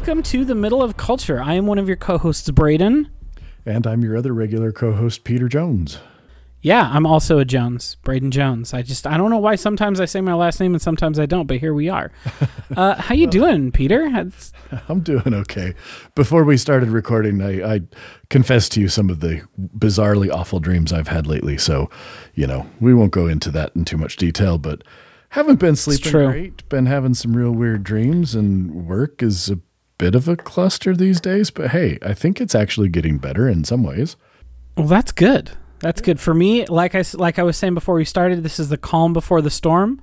Welcome to the middle of culture. I am one of your co-hosts, Braden. And I'm your other regular co-host, Peter Jones. Yeah, I'm also a Jones, Braden Jones. I just I don't know why sometimes I say my last name and sometimes I don't, but here we are. Uh, how you doing, Peter? It's- I'm doing okay. Before we started recording, I, I confessed to you some of the bizarrely awful dreams I've had lately. So, you know, we won't go into that in too much detail, but haven't been sleeping great. Been having some real weird dreams, and work is a bit of a cluster these days. But hey, I think it's actually getting better in some ways. Well, that's good. That's good for me. Like I like I was saying before we started, this is the calm before the storm,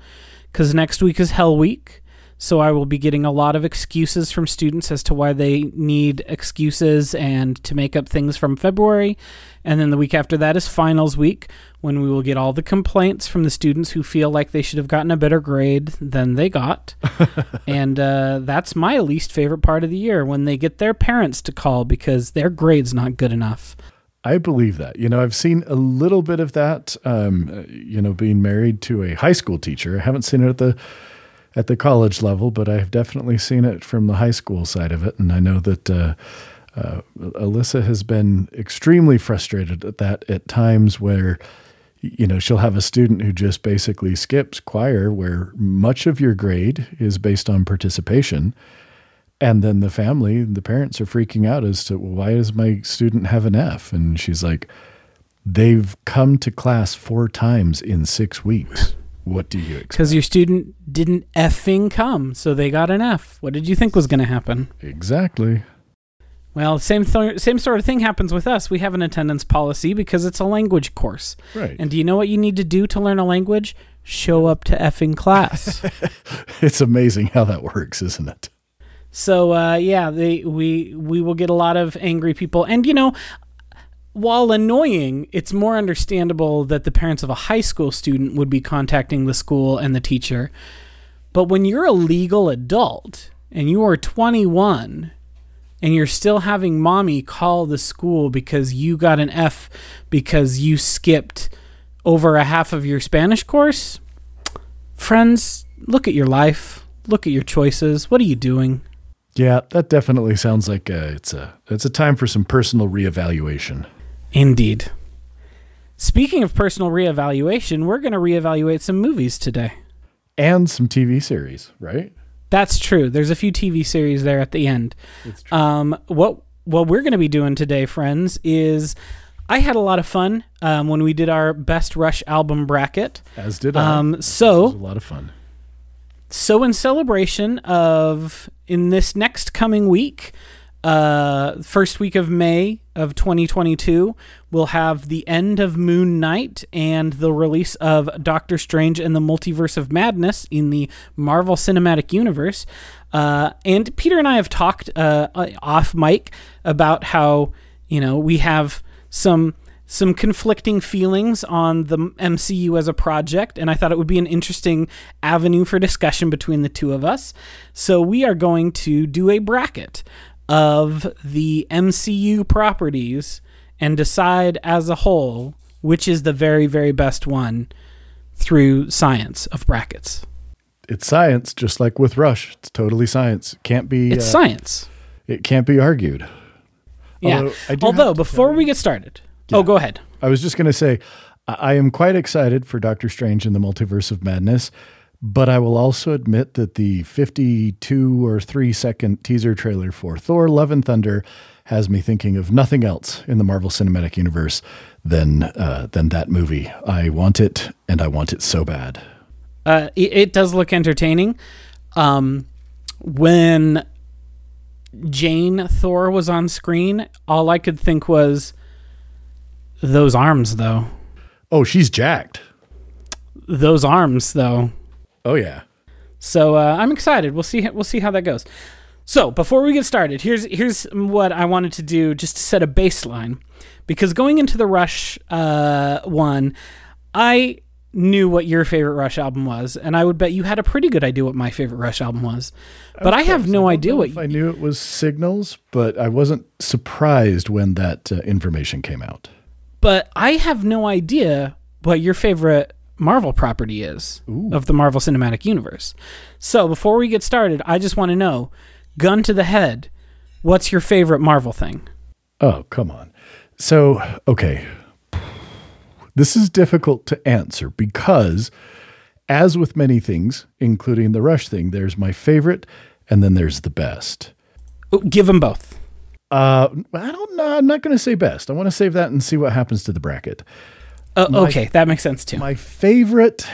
because next week is Hell Week. So I will be getting a lot of excuses from students as to why they need excuses and to make up things from February. And then the week after that is finals week, when we will get all the complaints from the students who feel like they should have gotten a better grade than they got. and uh, that's my least favorite part of the year when they get their parents to call because their grade's not good enough. I believe that. You know, I've seen a little bit of that. Um, uh, you know, being married to a high school teacher, I haven't seen it at the at the college level, but I've definitely seen it from the high school side of it, and I know that. Uh, uh, Alyssa has been extremely frustrated at that at times where, you know, she'll have a student who just basically skips choir, where much of your grade is based on participation. And then the family, the parents are freaking out as to why does my student have an F? And she's like, they've come to class four times in six weeks. What do you expect? Because your student didn't effing come, so they got an F. What did you think was going to happen? Exactly. Well, same th- same sort of thing happens with us. We have an attendance policy because it's a language course. Right. And do you know what you need to do to learn a language? Show up to effing class. it's amazing how that works, isn't it? so uh, yeah, they we we will get a lot of angry people, and you know. While annoying, it's more understandable that the parents of a high school student would be contacting the school and the teacher. But when you're a legal adult and you are 21 and you're still having mommy call the school because you got an F because you skipped over a half of your Spanish course, friends, look at your life. Look at your choices. What are you doing? Yeah, that definitely sounds like uh, it's a it's a time for some personal reevaluation. Indeed. Speaking of personal reevaluation, we're going to reevaluate some movies today. And some TV series, right? That's true. There's a few TV series there at the end. True. Um, what what we're going to be doing today, friends, is I had a lot of fun um, when we did our best Rush album bracket. As did I. Um, was a lot of fun. so in celebration of in this next coming week, uh, first week of May of 2022, we'll have the end of Moon Knight and the release of Doctor Strange and the Multiverse of Madness in the Marvel Cinematic Universe. Uh, and Peter and I have talked uh, off mic about how you know we have some some conflicting feelings on the MCU as a project, and I thought it would be an interesting avenue for discussion between the two of us. So we are going to do a bracket of the MCU properties and decide as a whole which is the very, very best one through science of brackets. It's science, just like with Rush. It's totally science. It can't be. It's uh, science. It can't be argued. Yeah. Although I Although, before we get started, oh, go ahead. I was just going to say, I I am quite excited for Doctor Strange in the Multiverse of Madness, but I will also admit that the 52 or 3 second teaser trailer for Thor Love and Thunder has me thinking of nothing else in the Marvel Cinematic Universe than uh, than that movie. I want it and I want it so bad. Uh, it, it does look entertaining. Um, when Jane Thor was on screen, all I could think was those arms, though. Oh, she's jacked. Those arms, though. Oh yeah. So uh, I'm excited. We'll see. We'll see how that goes. So before we get started, here's here's what I wanted to do just to set a baseline, because going into the Rush uh, one, I knew what your favorite Rush album was, and I would bet you had a pretty good idea what my favorite Rush album was. But I have Of course, no don't idea know what. if I knew it was Signals, but I wasn't surprised when that uh, information came out. But I have no idea what your favorite Marvel property is of the Marvel Cinematic Universe. So before we get started, I just want to know gun to the head, what's your favorite Marvel thing? Oh, come on. So, okay. This is difficult to answer because, as with many things, including the Rush thing, there's my favorite and then there's the best. Give them both. Uh, I don't know. I'm not going to say best. I want to save that and see what happens to the bracket. Uh, okay, that makes sense too. My favorite.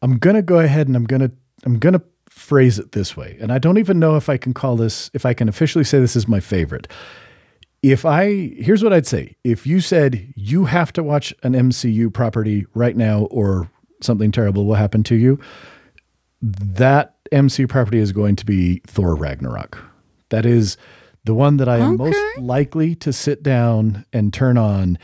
I'm going to go ahead and I'm going to I'm going to phrase it this way. And I don't even know if I can call this if I can officially say this is my favorite. If I here's what I'd say. If you said you have to watch an MCU property right now or something terrible will happen to you, that MCU property is going to be Thor Ragnarok. That is the one that I am most likely to sit down and turn on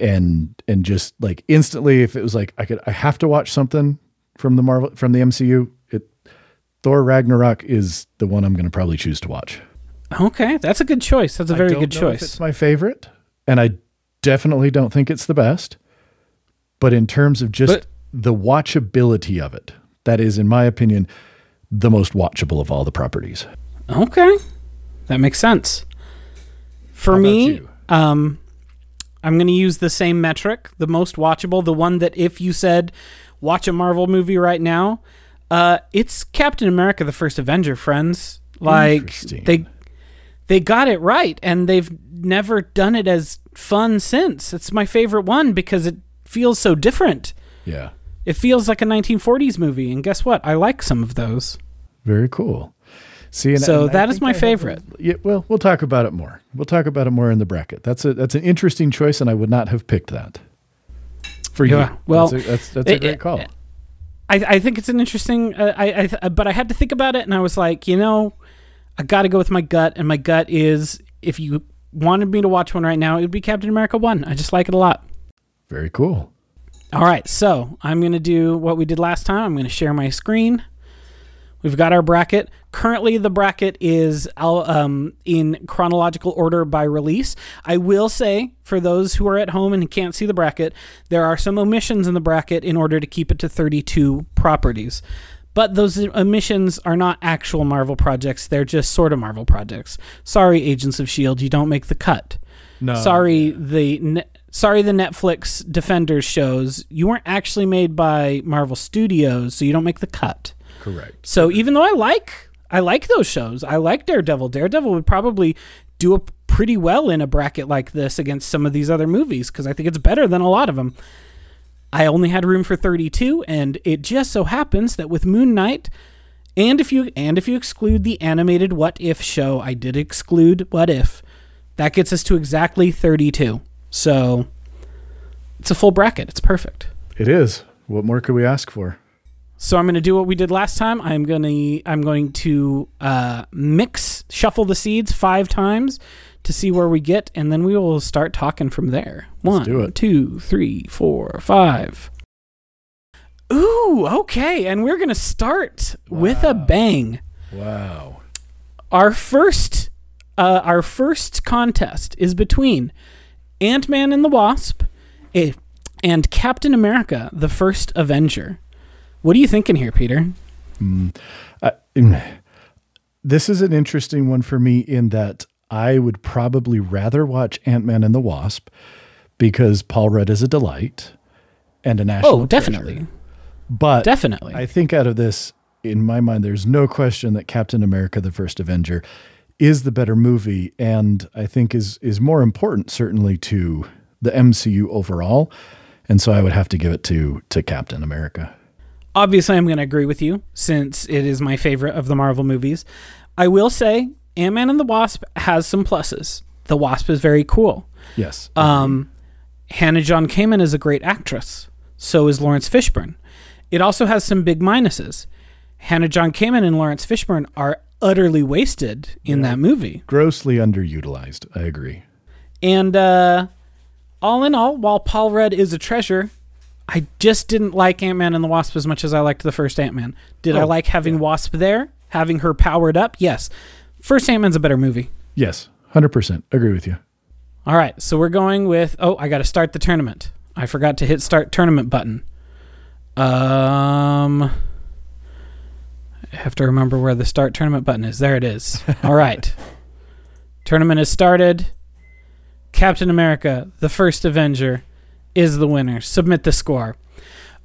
and and just like instantly if it was like I could I have to watch something from the Marvel from the MCU, it Thor Ragnarok is the one I'm going to probably choose to watch. Okay, that's a good choice. That's a very don't good know if choice. It's my favorite, and I definitely don't think it's the best. But in terms of just But- the watchability of it, that is, in my opinion, the most watchable of all the properties. Okay, that makes sense. For me, um, I'm going to use the same metric, the most watchable, the one that if you said watch a Marvel movie right now, uh, it's Captain America: The First Avenger. Friends, like they they got it right, and they've never done it as fun since. It's my favorite one because it feels so different. Yeah, It feels like a 1940s movie, and guess what? I like some of those. very cool. See, and, So and that is my I have a- favorite. yeah, well, we'll talk about it more. We'll talk about it more in the bracket. That's a that's an interesting choice, and I would not have picked that for you. Yeah, well, that's a, that's, that's a great it- call. I, I think it's an interesting. Uh, I, I but I had to think about it, and I was like, you know, I got to go with my gut, and my gut is if you wanted me to watch one right now, it would be Captain America One. I just like it a lot. very cool. All right, so I'm gonna do what we did last time. I'm gonna share my screen. We've got our bracket. Currently, the bracket is um, in chronological order by release. I will say, for those who are at home and can't see the bracket, there are some omissions in the bracket in order to keep it to 32 properties. But those omissions are not actual Marvel projects, they're just sort of Marvel projects. Sorry, Agents of S.H.I.E.L.D., you don't make the cut. No, sorry, the ne- sorry the Netflix Defenders shows you weren't actually made by Marvel Studios, so you don't make the cut. Correct. So even though I like I like those shows, I like Daredevil. Daredevil would probably do a pretty well in a bracket like this against some of these other movies because I think it's better than a lot of them. I only had room for 32 and it just so happens that with Moon Knight and if you and if you exclude the animated What If show, I did exclude What If. That gets us to exactly 32. So it's a full bracket. It's perfect. It is. What more could we ask for? So I'm going to do what we did last time. I'm going to I'm going to uh, mix shuffle the seeds five times to see where we get, and then we will start talking from there. One, two, three, four, five. Ooh, okay, and we're going to start with a bang. Wow. Our first uh, our first contest is between Ant Man and the Wasp eh, and Captain America: The First Avenger. What are you thinking here, Peter? I, mm, this is an interesting one for me in that I would probably rather watch Ant Man and the Wasp because Paul Rudd is a delight and a national. Oh, definitely. treasure. But Definitely. I think out of this, in my mind, there's no question that Captain America: The First Avenger is the better movie, and I think is is more important certainly to the MCU overall. And so I would have to give it to to Captain America. Obviously, I'm going to agree with you since it is my favorite of the Marvel movies. I will say Ant Man and the Wasp has some pluses. The Wasp is very cool. Yes. Um, Hannah John Kamen is a great actress. So is Laurence Fishburne. It also has some big minuses. Hannah John Kamen and Laurence Fishburne are utterly wasted in that movie. Grossly underutilized. I agree. And uh, all in all, while Paul Rudd is a treasure, I just didn't like Ant Man and the Wasp as much as I liked the first Ant Man. Did I Oh, like having Wasp there, having her powered up? Yes. First Ant Man's a better movie. Yes, hundred percent agree with you. All right, so we're going with. Oh, I got to start the tournament. I forgot to hit start tournament button. Um, I have to remember where the start tournament button is. There it is. All right. Tournament has started. Captain America, the first Avenger, is the winner. Submit the score.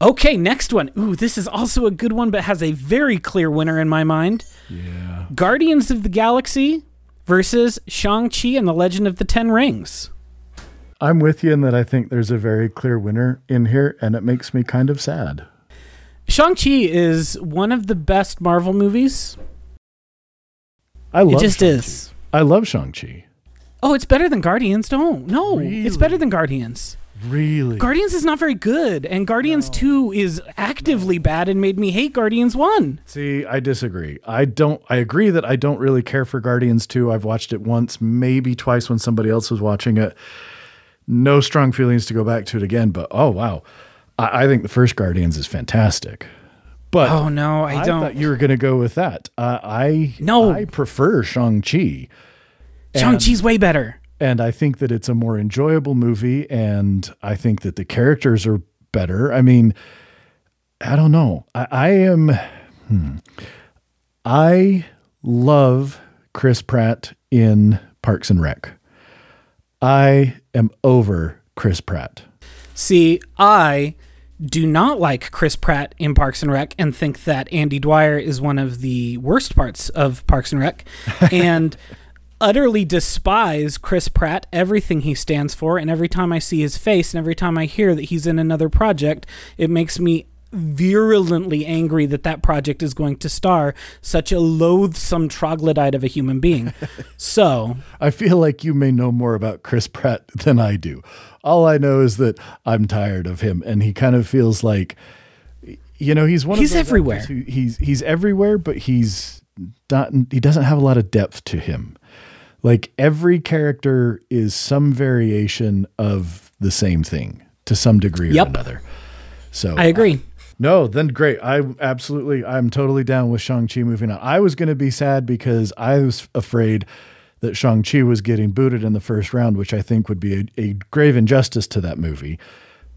Okay, next one. Ooh, this is also a good one, but has a very clear winner in my mind. Yeah. Guardians of the Galaxy versus Shang-Chi and the Legend of the Ten Rings. I'm with you in that I think there's a very clear winner in here, and it makes me kind of sad. Shang-Chi is one of the best Marvel movies. I love it just Shang-Chi. is. I love Shang-Chi. Oh, it's better than Guardians. Don't. No, it's better than Guardians. Really? Guardians is not very good, and Guardians 2 is actively bad and made me hate Guardians 1. See, I disagree. I don't I agree that I don't really care for Guardians 2. I've watched it once, maybe twice when somebody else was watching it. No strong feelings to go back to it again, but oh wow. I, I think the first Guardians is fantastic. But Oh, no, I, I, don't. thought you were going to go with that. Uh, I No. I prefer Shang-Chi. Shang-Chi's way better. And I think that it's a more enjoyable movie. And I think that the characters are better. I mean, I don't know. I, I am, hmm. I love Chris Pratt in Parks and Rec. I am over Chris Pratt. See, I do not like Chris Pratt in Parks and Rec and think that Andy Dwyer is one of the worst parts of Parks and Rec and utterly despise Chris Pratt, everything he stands for, and every time I see his face and every time I hear that he's in another project, it makes me virulently angry that that project is going to star such a loathsome troglodyte of a human being. so, I feel like you may know more about Chris Pratt than I do. All I know is that I'm tired of him, and he kind of feels like, you know, he's one. He's of those everywhere. who- he's he's everywhere, but he's not. He doesn't have a lot of depth to him. Like every character is some variation of the same thing to some degree or Yep. another. So I agree. no, then great. I absolutely, I'm totally down with Shang-Chi moving on. I was going to be sad because I was afraid that Shang-Chi was getting booted in the first round, which I think would be a, a grave injustice to that movie.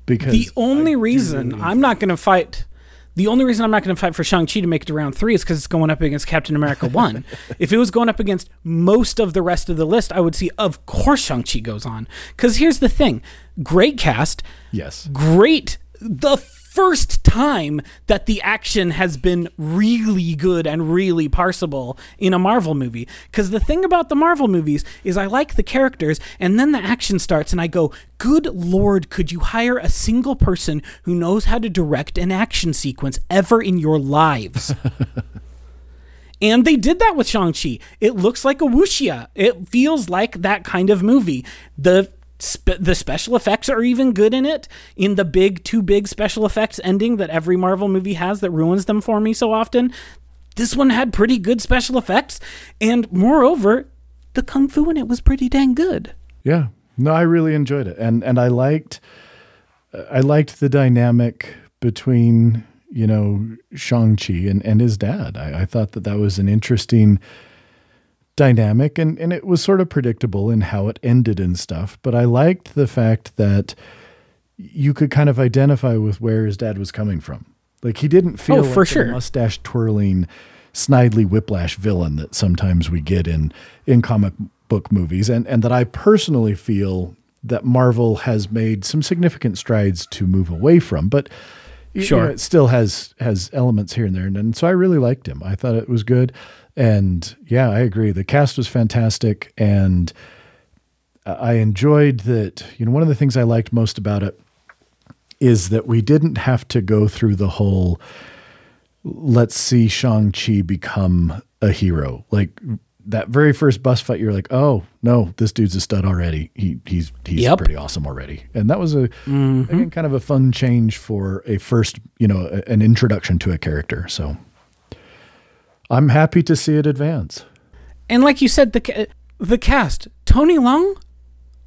Because The only reason I'm not going to fight, the only reason I'm not going to fight for Shang-Chi to make it to round three is because it's going up against Captain America 1. if it was going up against most of the rest of the list, I would see, of course, Shang-Chi goes on. Because here's the thing great cast, yes, great. The first time that the action has been really good and really parsable in a Marvel movie. Because the thing about the Marvel movies is I like the characters, and then the action starts, and I go, Good Lord, could you hire a single person who knows how to direct an action sequence ever in your lives? And they did that with Shang-Chi. It looks like a wuxia. It feels like that kind of movie. The the special effects are even good in it. In the big too big special effects ending that every Marvel movie has that ruins them for me so often, this one had pretty good special effects and moreover, the kung fu in it was pretty dang good. yeah, no, I really enjoyed it, and and I liked, I liked the dynamic between you know Shang-Chi and, and his dad. I, I thought that that was an interesting dynamic and, and it was sort of predictable in how it ended and stuff. But I liked the fact that you could kind of identify with where his dad was coming from. Like he didn't oh, feel Oh, like for the sure. mustache twirling, snidely whiplash villain that sometimes we get in in comic book movies, and and that I personally feel that Marvel has made some significant strides to move away from, but y- you Sure. know, it still has has elements here and there, and, and so I really liked him. I thought it was good, and yeah, I agree. The cast was fantastic, and I enjoyed that. You know, one of the things I liked most about it is that we didn't have to go through the whole let's see Shang-Chi become a hero. Like that very first bus fight, you're like, oh no, this dude's a stud already. He he's he's Yep. pretty awesome already. And that was a mm-hmm. again kind of a fun change for a first, you know, a- an introduction to a character. So I'm happy to see it advance. And like you said, the the cast, Tony Leung,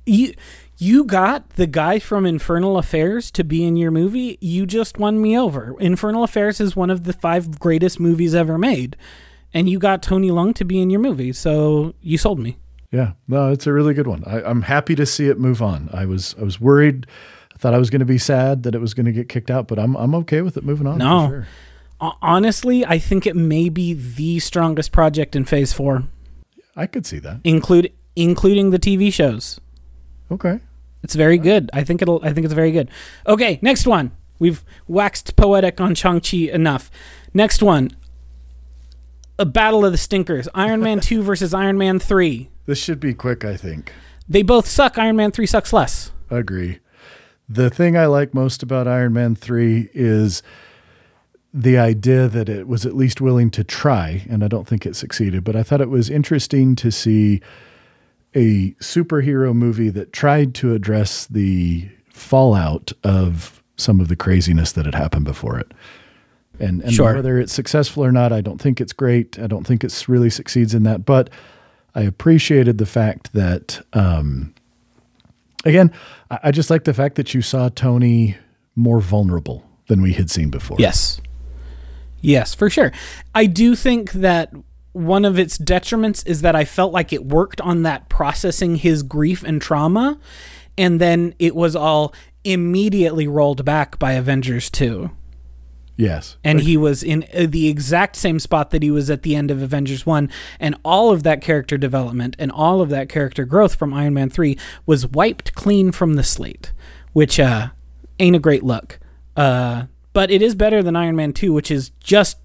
you you got the guy from Infernal Affairs to be in your movie. You just won me over. Infernal Affairs is one of the five greatest movies ever made, and you got Tony Leung to be in your movie. So you sold me. Yeah, no, it's a really good one. I, I'm happy to see it move on. I was I was worried. I thought I was going to be sad that it was going to get kicked out, but I'm I'm okay with it moving on. No. Honestly, I think it may be the strongest project in Phase Four. I could see that, include including the TV shows. Okay, it's very good. I think it'll. I think it's very good. Okay, next one. We've waxed poetic on Shang Chi enough. Next one. A battle of the stinkers. Iron Man two versus Iron Man three. This should be quick, I think. They both suck. Iron Man three sucks less. Agree. The thing I like most about Iron Man 3 is the idea that it was at least willing to try, and I don't think it succeeded, but I thought it was interesting to see a superhero movie that tried to address the fallout of some of the craziness that had happened before it. And, and sure. whether it's successful or not, I don't think it's great. I don't think it's really succeeds in that. But I appreciated the fact that um, again, I just like the fact that you saw Tony more vulnerable than we had seen before. Yes. Yes, for sure. I do think that one of its detriments is that I felt like it worked on that processing his grief and trauma, and then it was all immediately rolled back by Avengers 2. Yes. And he was in uh, the exact same spot that he was at the end of Avengers 1. And all of that character development and all of that character growth from Iron Man 3 was wiped clean from the slate, which uh, ain't a great look. Uh, but it is better than Iron Man 2, which is just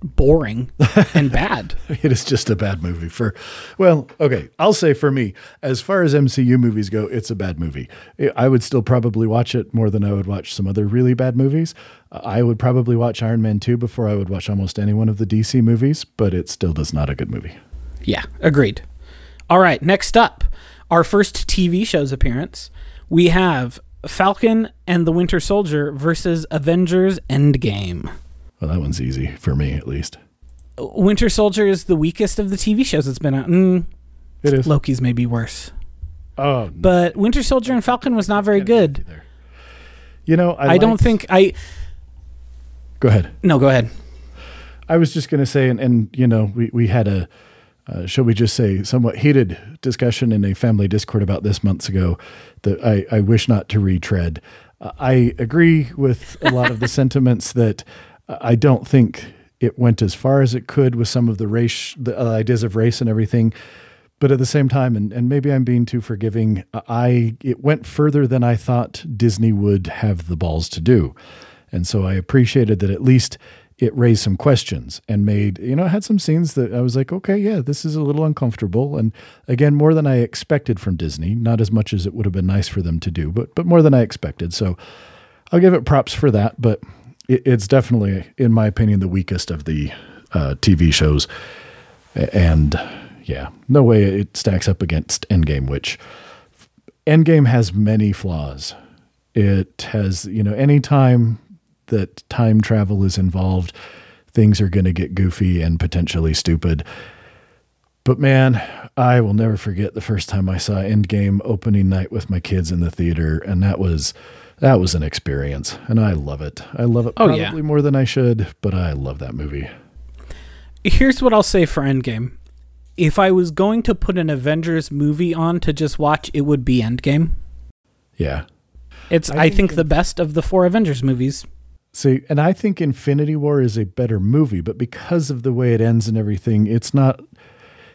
boring and bad. it is just a bad movie for well, okay, I'll say for me, as far as MCU movies go, it's a bad movie. I would still probably watch it more than I would watch some other really bad movies. I would probably watch Iron Man 2 before I would watch almost any one of the DC movies, but it still does not a good movie. Yeah, agreed. All right, next up, our first TV show's appearance. We have Falcon and the Winter Soldier versus Avengers Endgame. Well, that one's easy for me, at least. Winter Soldier is the weakest of the TV shows that's been out. Mm, it is. Loki's maybe worse. Oh, but Winter Soldier and Falcon was not very good. You know, I, I liked, don't think I. Go ahead. No, go ahead. I was just going to say, and, and you know, we we had a, uh, shall we just say, somewhat heated discussion in a family Discord about this months ago that I, I wish not to retread. Uh, I agree with a lot of the sentiments that I don't think it went as far as it could with some of the race, the uh, ideas of race and everything. But at the same time, and, and maybe I'm being too forgiving, I it went further than I thought Disney would have the balls to do. And so I appreciated that at least it raised some questions and made, you know, had some scenes that I was like, okay, yeah, this is a little uncomfortable. And again, more than I expected from Disney, not as much as it would have been nice for them to do, but but more than I expected. So I'll give it props for that. But it, it's definitely, in my opinion, the weakest of the uh, TV shows. And yeah, no way it stacks up against Endgame, which Endgame has many flaws. It has, you know, anytime that time travel is involved, things are going to get goofy and potentially stupid. But man, I will never forget the first time I saw Endgame opening night with my kids in the theater, and that was that was an experience, and I love it. I love it probably oh, yeah. more than I should, but I love that movie. Here's what I'll say for Endgame. If I was going to put an Avengers movie on to just watch, it would be Endgame. Yeah. It's I, I think, think the best of the four Avengers movies. See, and I think Infinity War is a better movie, but because of the way it ends and everything, it's not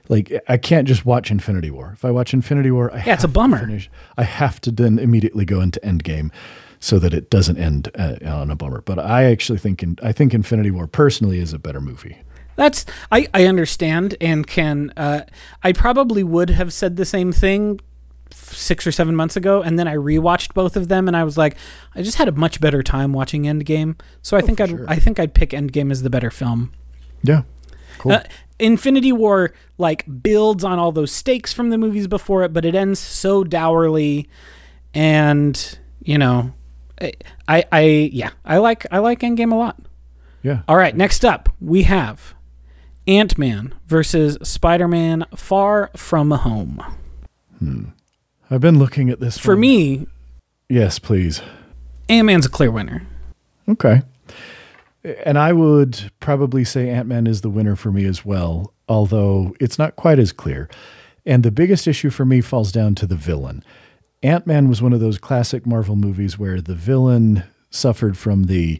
like I can't just watch Infinity War. If I watch Infinity War, I yeah, it's a bummer. Finish, I have to then immediately go into Endgame so that it doesn't end uh, on a bummer. But I actually think in, I think Infinity War personally is a better movie. That's I I understand and can uh, I probably would have said the same thing six or seven months ago, and then I rewatched both of them, and I was like, I just had a much better time watching Endgame. So I oh, think I'd sure. I think I'd pick Endgame as the better film. Yeah, cool. Uh, Infinity War like builds on all those stakes from the movies before it, but it ends so dourly, and you know, I, I, I yeah, I like I like Endgame a lot. Yeah. All right, next up we have Ant Man versus Spider Man Far From Home. Hmm. I've been looking at this for one. me. Yes, please. Ant Man's a clear winner. Okay. And I would probably say Ant Man is the winner for me as well, although it's not quite as clear. And the biggest issue for me falls down to the villain. Ant Man was one of those classic Marvel movies where the villain suffered from the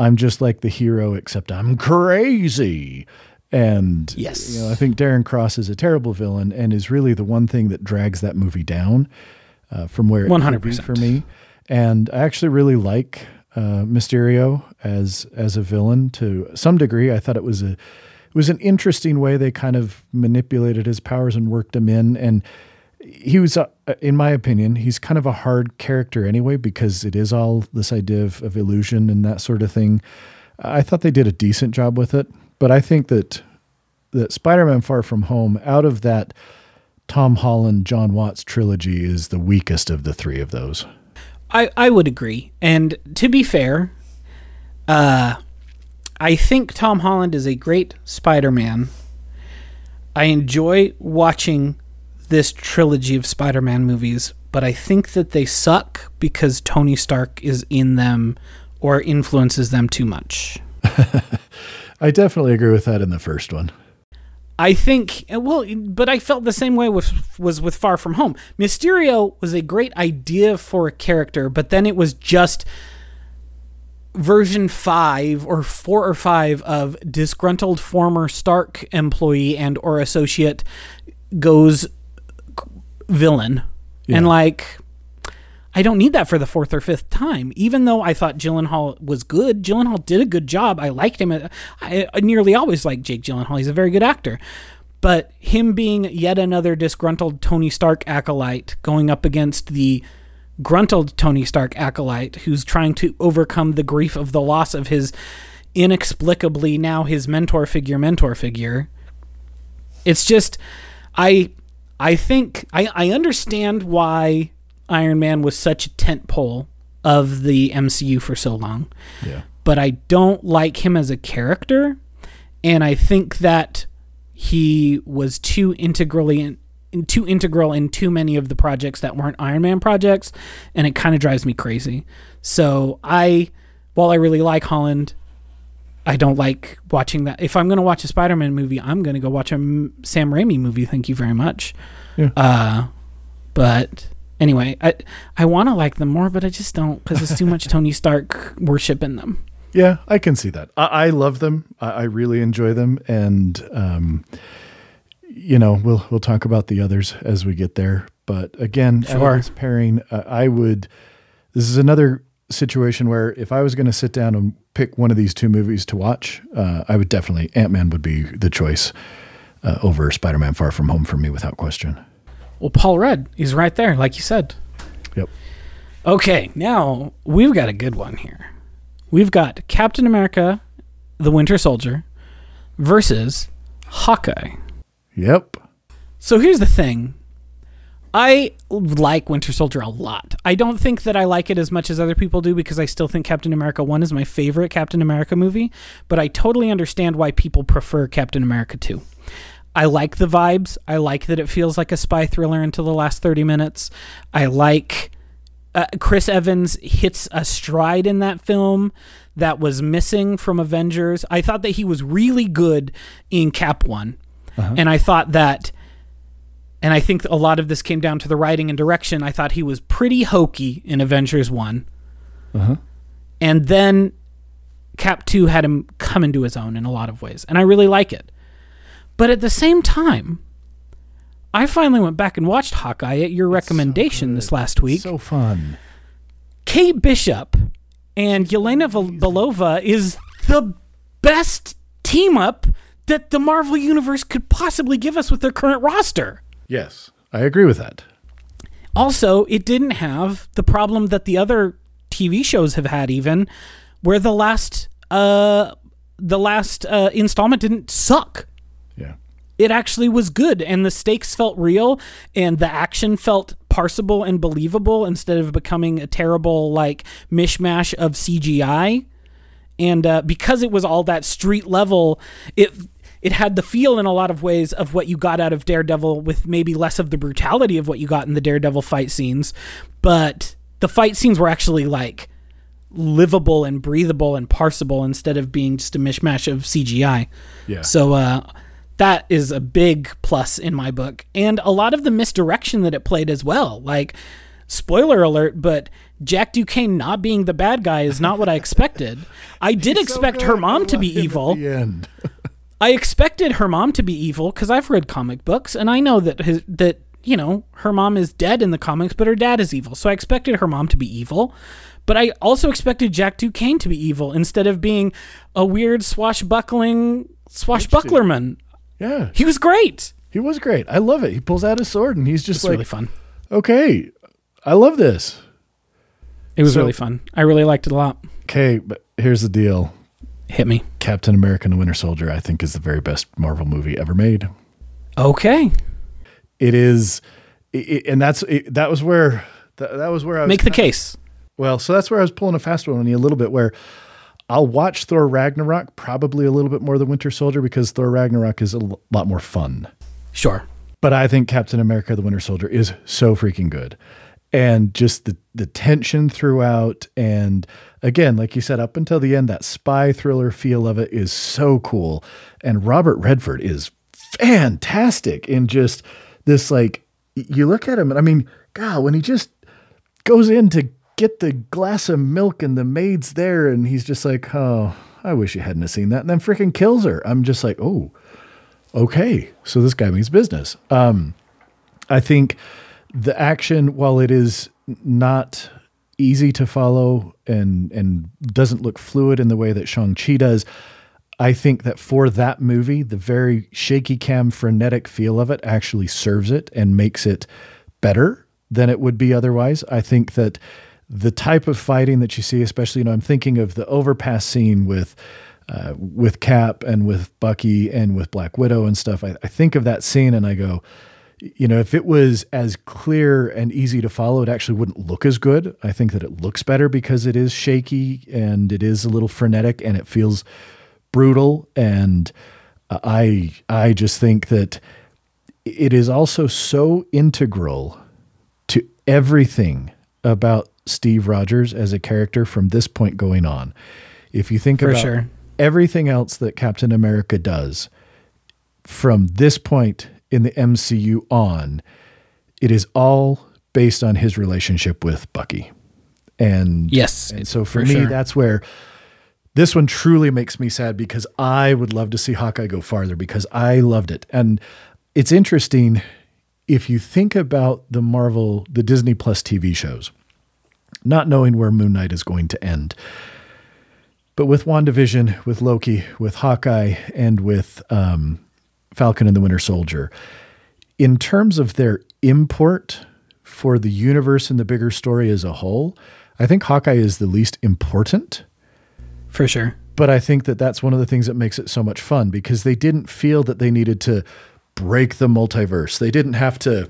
I'm just like the hero, except I'm crazy. And Yes. you know, I think Darren Cross is a terrible villain and is really the one thing that drags that movie down uh, from where it could be 100%. for me. And I actually really like uh, Mysterio as as a villain to some degree. I thought it was a it was an interesting way they kind of manipulated his powers and worked him in. And he was, uh, in my opinion, he's kind of a hard character anyway because it is all this idea of, of illusion and that sort of thing. I thought they did a decent job with it, but I think that that Spider-Man: Far From Home, out of that Tom Holland John Watts trilogy, is the weakest of the three of those. I, I would agree. And to be fair, uh, I think Tom Holland is a great Spider Man. I enjoy watching this trilogy of Spider Man movies, but I think that they suck because Tony Stark is in them or influences them too much. I definitely agree with that in the first one. I think eh, well, but I felt the same way with was with Far From Home. Mysterio was a great idea for a character, but then it was just version 5 or 4 or 5 of disgruntled former Stark employee and or associate goes villain. And like I don't need that for the fourth or fifth time. Even though I thought Gyllenhaal was good, Gyllenhaal did a good job. I liked him. I, nearly always like Jake Gyllenhaal. He's a very good actor. But him being yet another disgruntled Tony Stark acolyte going up against the gruntled Tony Stark acolyte who's trying to overcome the grief of the loss of his inexplicably now his mentor figure mentor figure. It's just I I think I, I understand why Iron Man was such a tent pole of the MCU for so long Yeah. but I don't like him as a character, and I think that he was too integrally in, too integral in too many of the projects that weren't Iron Man projects, and it kind of drives me crazy. So I, while I really like Holland, I don't like watching that. If I'm going to watch a Spider-Man movie, I'm going to go watch a Sam Raimi movie. Thank you very much. Yeah. Uh, but anyway, I I want to like them more, but I just don't because it's too much Tony Stark worship in them. Yeah, I can see that. I, I love them. I, I really enjoy them, and um, you know, we'll we'll talk about the others as we get there. But again, Sure. pairing, uh, I would. This is another situation where if I was going to sit down and pick one of these two movies to watch, uh, I would definitely Ant Man would be the choice uh, over Spider Man Far From Home for me without question. Well, Paul Rudd is right there, like you said. Yep. Okay, now we've got a good one here. We've got Captain America, the Winter Soldier, versus Hawkeye. Yep. So here's the thing. I like Winter Soldier a lot. I don't think that I like it as much as other people do because I still think Captain America 1 is my favorite Captain America movie, but I totally understand why people prefer Captain America 2. I like the vibes. I like that it feels like a spy thriller until the last 30 minutes. I like uh, Chris Evans hits a stride in that film that was missing from Avengers. I thought that he was really good in Cap 1. And I thought that and I think a lot of this came down to the writing and direction. I thought he was pretty hokey in Avengers 1. Uh-huh. And then Cap 2 had him come into his own in a lot of ways. And I really like it. But at the same time, I finally went back and watched Hawkeye at your recommendation this last week. So fun. Kate Bishop and Yelena Belova is the best team up that the Marvel Universe could possibly give us with their current roster. Yes, I agree with that. Also, it didn't have the problem that the other TV shows have had, even where the last uh the last uh, installment didn't suck. It actually was good, and the stakes felt real, and the action felt parsable and believable instead of becoming a terrible like mishmash of CGI. And uh, because it was all that street level, it it had the feel in a lot of ways of what you got out of Daredevil, with maybe less of the brutality of what you got in the Daredevil fight scenes. But the fight scenes were actually like livable and breathable and parsable instead of being just a mishmash of CGI. Yeah. So uh, that is a big plus in my book, and a lot of the misdirection that it played as well. Like, spoiler alert, but Jack Duquesne not being the bad guy is not what I expected. I did So expect good. her mom to be evil. the end. I expected her mom to be evil because I've read comic books and I know that his, that you know her mom is dead in the comics, but her dad is evil. So I expected her mom to be evil, but I also expected Jack Duquesne to be evil instead of being a weird swashbuckling swashbucklerman. Yeah, He was great. he was great. I love it. He pulls out his sword and he's just It's like, really fun. okay, I love this. It was So- really fun. I really liked it a lot. Okay, but here's the deal. Hit me. Captain America and the Winter Soldier, I think, is the very best Marvel movie ever made. Okay. It is, it, and that's it, that was where that, that was where I was Make the case. Well, so that's where I was pulling a fast one on you a little bit. Where I'll watch Thor Ragnarok probably a little bit more than Winter Soldier because Thor Ragnarok is a l- lot more fun. Sure. But I think Captain America: The Winter Soldier is so freaking good, and just the the tension throughout, and again, like you said, up until the end, that spy thriller feel of it is so cool. And Robert Redford is fantastic in just this. Like you look at him, and I mean, God, when he just goes in to get the glass of milk, and the maid's there, and he's just like, oh. I wish you hadn't have seen that, and then freaking kills her. I'm just like, oh, okay, so this guy means business. Um, I think the action, while it is not easy to follow and and doesn't look fluid in the way that Shang Chi does, I think that for that movie, the very shaky cam, frenetic feel of it actually serves it and makes it better than it would be otherwise. I think that the type of fighting that you see, especially, you know, I'm thinking of the overpass scene with uh, with Cap and with Bucky and with Black Widow and stuff. I, I think of that scene and I go, you know, if it was as clear and easy to follow, it actually wouldn't look as good. I think that it looks better because it is shaky and it is a little frenetic and it feels brutal. And uh, I I just think that it is also so integral to everything about Steve Rogers as a character from this point going on. If you think For about sure. everything else that Captain America does from this point in the MCU on, it is all based on his relationship with Bucky. And Yes, and so for, for me, sure. that's where this one truly makes me sad because I would love to see Hawkeye go farther because I loved it. And it's interesting if you think about the Marvel, the Disney Plus TV shows, not knowing where Moon Knight is going to end. But with WandaVision, with Loki, with Hawkeye, and with um, Falcon and the Winter Soldier, in terms of their import for the universe and the bigger story as a whole, I think Hawkeye is the least important. For sure. But I think that that's one of the things that makes it so much fun because they didn't feel that they needed to break the multiverse. They didn't have to,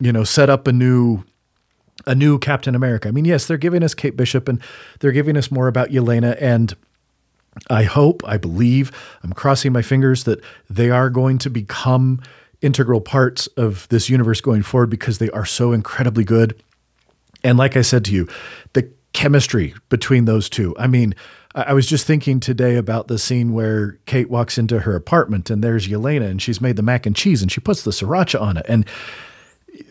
you know, set up a new a new Captain America. I mean, yes, they're giving us Kate Bishop and they're giving us more about Yelena and I hope, I believe, I'm crossing my fingers that they are going to become integral parts of this universe going forward because they are so incredibly good. And like I said to you, the chemistry between those two. I mean, I was just thinking today about the scene where Kate walks into her apartment and there's Yelena and she's made the mac and cheese and she puts the sriracha on it. And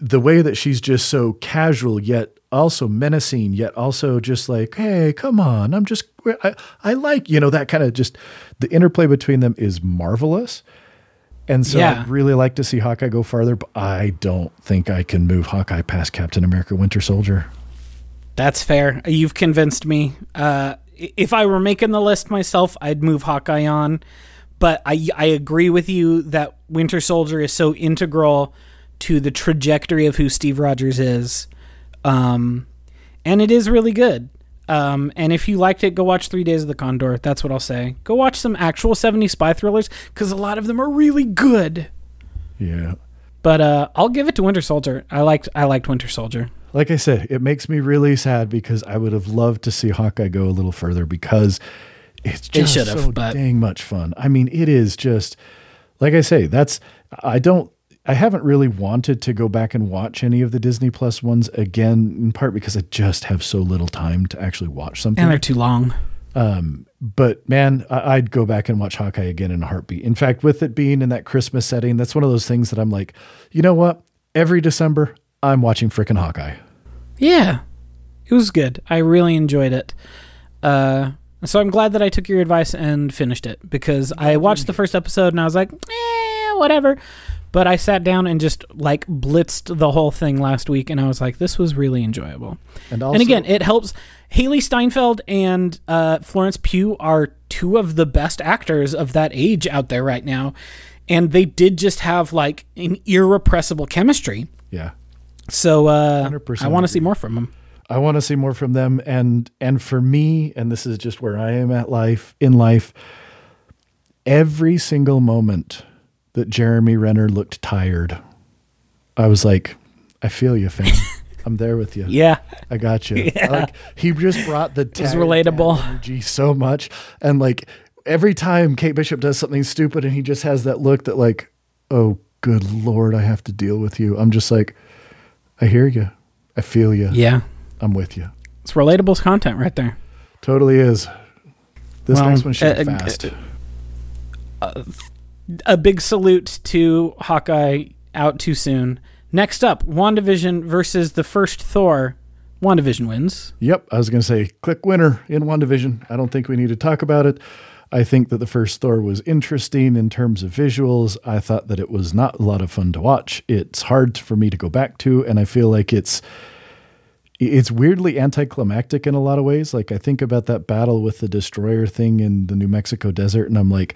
the way that she's just so casual yet also menacing yet also just like hey come on i'm just i, I like you know that kind of just the interplay between them is marvelous and so Yeah. i'd really like to see hawkeye go farther but i don't think i can move hawkeye past captain america winter soldier That's fair. You've convinced me. Uh, if I were making the list myself, I'd move Hawkeye on. But I, I agree with you that Winter Soldier is so integral to the trajectory of who Steve Rogers is. Um, and it is really good. Um, and if you liked it, go watch Three Days of the Condor. That's what I'll say. Go watch some actual 70s spy thrillers because a lot of them are really good. yeah But uh, I'll give it to Winter Soldier. I liked I liked Winter Soldier. like I said, it makes me really sad because I would have loved to see Hawkeye go a little further because it's just have, so but- dang much fun. I mean, it is just like I say, that's I don't I haven't really wanted to go back and watch any of the Disney Plus ones again, in part because I just have so little time to actually watch something. And they're too long. but man, I, I'd go back and watch Hawkeye again in a heartbeat. In fact, with it being in that Christmas setting, that's one of those things that I'm like, you know what? Every December, I'm watching frickin' Hawkeye. Yeah. It was good. I really enjoyed it. Uh, so I'm glad that I took your advice and finished it because I watched the first episode and I was like, eh, whatever. But I sat down and just like blitzed the whole thing last week, and I was like, this was really enjoyable. And also, and again, it helps. Hailee Steinfeld and uh, Florence Pugh are two of the best actors of that age out there right now, and they did just have like an irrepressible chemistry. yeah, So uh, I want to see more from them. I want to see more from them and and for me and this is just where I am at life in life every single moment that Jeremy Renner looked tired. I was like I feel you fam. I'm there with you. Yeah, I got you. Like he just brought the tired relatable. energy so much. And like every time Kate Bishop does something stupid and he just has that look that like oh good lord I have to deal with you. I'm just like I hear you. I feel you. Yeah, I'm with you. It's relatable content right there. Totally is. This Well, next one should uh, be uh, fast. A big salute to Hawkeye out too soon. Next up, WandaVision versus the first Thor. WandaVision wins. yep, I was going to say click winner in WandaVision. I don't think we need to talk about it. I think that the first Thor was interesting in terms of visuals. I thought that it was not a lot of fun to watch. It's hard for me to go back to, and I feel like it's it's weirdly anticlimactic in a lot of ways. Like I think about that battle with the destroyer thing in the New Mexico desert, and I'm like,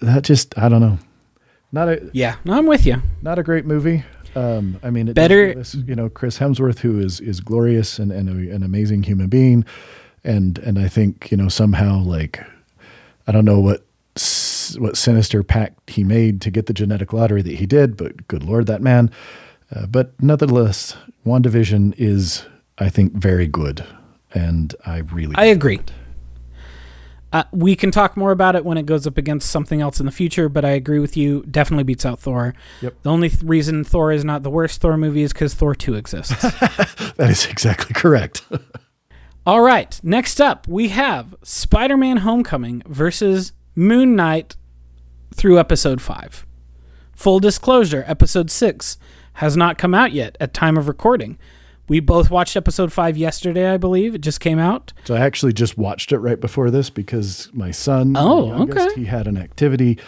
that just I don't know. Not a Yeah, no, I'm with you. not a great movie. Um, I mean, it Better- us, you know, Chris Hemsworth, who is is glorious and, and a, an amazing human being, and and I think you know somehow like I don't know what what sinister pact he made to get the genetic lottery that he did, but good lord, that man. Uh, but nonetheless, WandaVision is I think very good, and I really I agree. Uh, we can talk more about it when it goes up against something else in the future, but I agree with you. Definitely beats out Thor. Yep. The only th- reason Thor is not the worst Thor movie is because Thor 2 exists. that is exactly correct. All right. Next up, we have Spider Man Homecoming versus Moon Knight through episode 5. Full disclosure episode 6 has not come out yet at time of recording. We both watched episode 5 yesterday, I believe. It just came out. So I actually just watched it right before this because my son, Oh, the youngest, okay. he had an activity.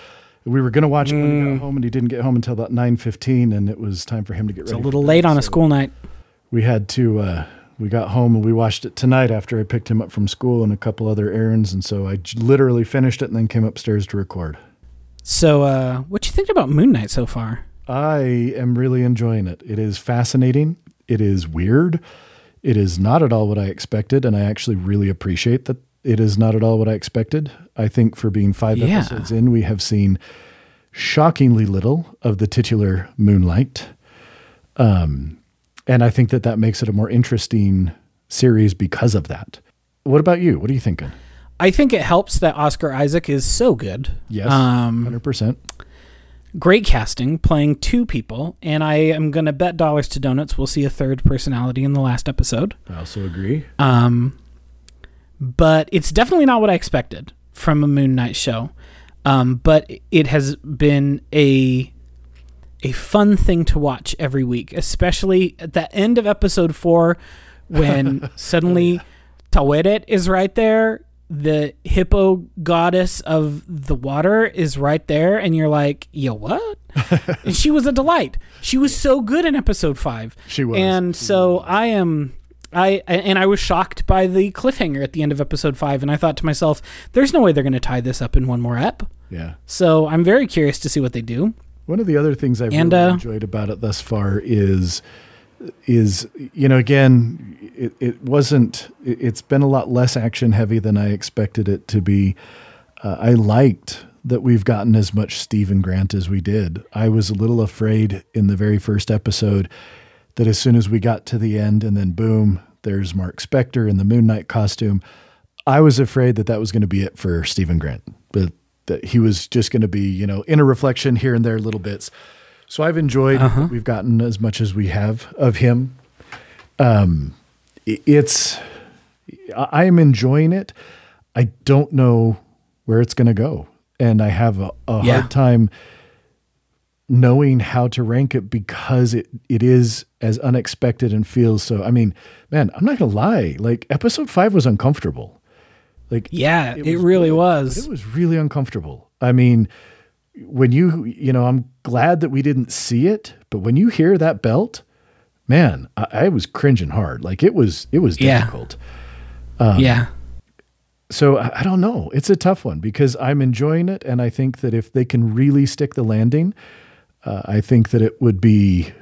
We were going to watch it when he got home, and he didn't get home until about nine fifteen, and it was time for him to get ready. It's a little late on a school night. We had to. Uh, we got home and we watched it tonight after I picked him up from school and a couple other errands, and so I j- literally finished it and then came upstairs to record. So, uh, what you think about Moon Knight so far? I am really enjoying it. It is fascinating. It is weird. It is not at all what I expected, and I actually really appreciate that it is not at all what I expected. I think for being five Yeah. episodes in, we have seen shockingly little of the titular Moon Knight. Um, and I think that that makes it a more interesting series because of that. What about you? What are you thinking? I think it helps that Oscar Isaac is so good. Yes, Um, 100%. Great casting, playing two people, and I am going to bet dollars to donuts we'll see a third personality in the last episode. I also agree. Um, but it's definitely not what I expected from a Moon Knight show. Um, but it has been a a fun thing to watch every week, especially at the end of episode four when suddenly Taweret is right there. The hippo goddess of the water is right there, and you're like, yo, what? and she was a delight. She was so good in episode five. She was. And so I am I and I was shocked by the cliffhanger at the end of episode 5 and I thought to myself there's no way they're going to tie this up in one more ep. Yeah. So I'm very curious to see what they do. One of the other things I've And, really uh, enjoyed about it thus far is is you know again it, it wasn't it, it's been a lot less action heavy than I expected it to be. Uh, I liked that we've gotten as much Stephen Grant as we did. I was a little afraid in the very first episode that as soon as we got to the end and then boom, there's Mark Spector in the Moon Knight costume. I was afraid that that was going to be it for Stephen Grant, but that he was just going to be, you know, in a reflection here and there, little bits. So I've enjoyed that we've gotten as much as we have of him. Um, it's I I am enjoying it. I don't know where it's going to go, and I have a, a Yeah. hard time knowing how to rank it because it, it is as unexpected and feels so. I mean, man, I'm not gonna lie. Like episode five was uncomfortable. Like yeah, it, it was really was. It was really uncomfortable. I mean, when you you know, I'm glad that we didn't see it, but when you hear that belt, man, I, I was cringing hard. Like it was it was difficult. Yeah. Um, yeah. So I, I don't know. It's a tough one because I'm enjoying it, and I think that if they can really stick the landing, uh, I think that it would be.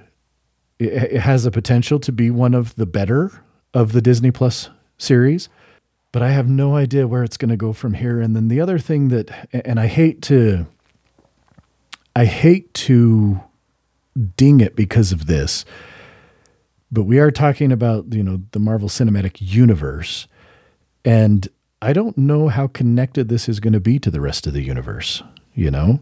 It, it has the potential to be one of the better of the Disney Plus series but I have no idea where it's going to go from here. And then the other thing that, and I hate to, I hate to ding it because of this, but we are talking about, you know, the Marvel Cinematic Universe. And I don't know how connected this is going to be to the rest of the universe, you know?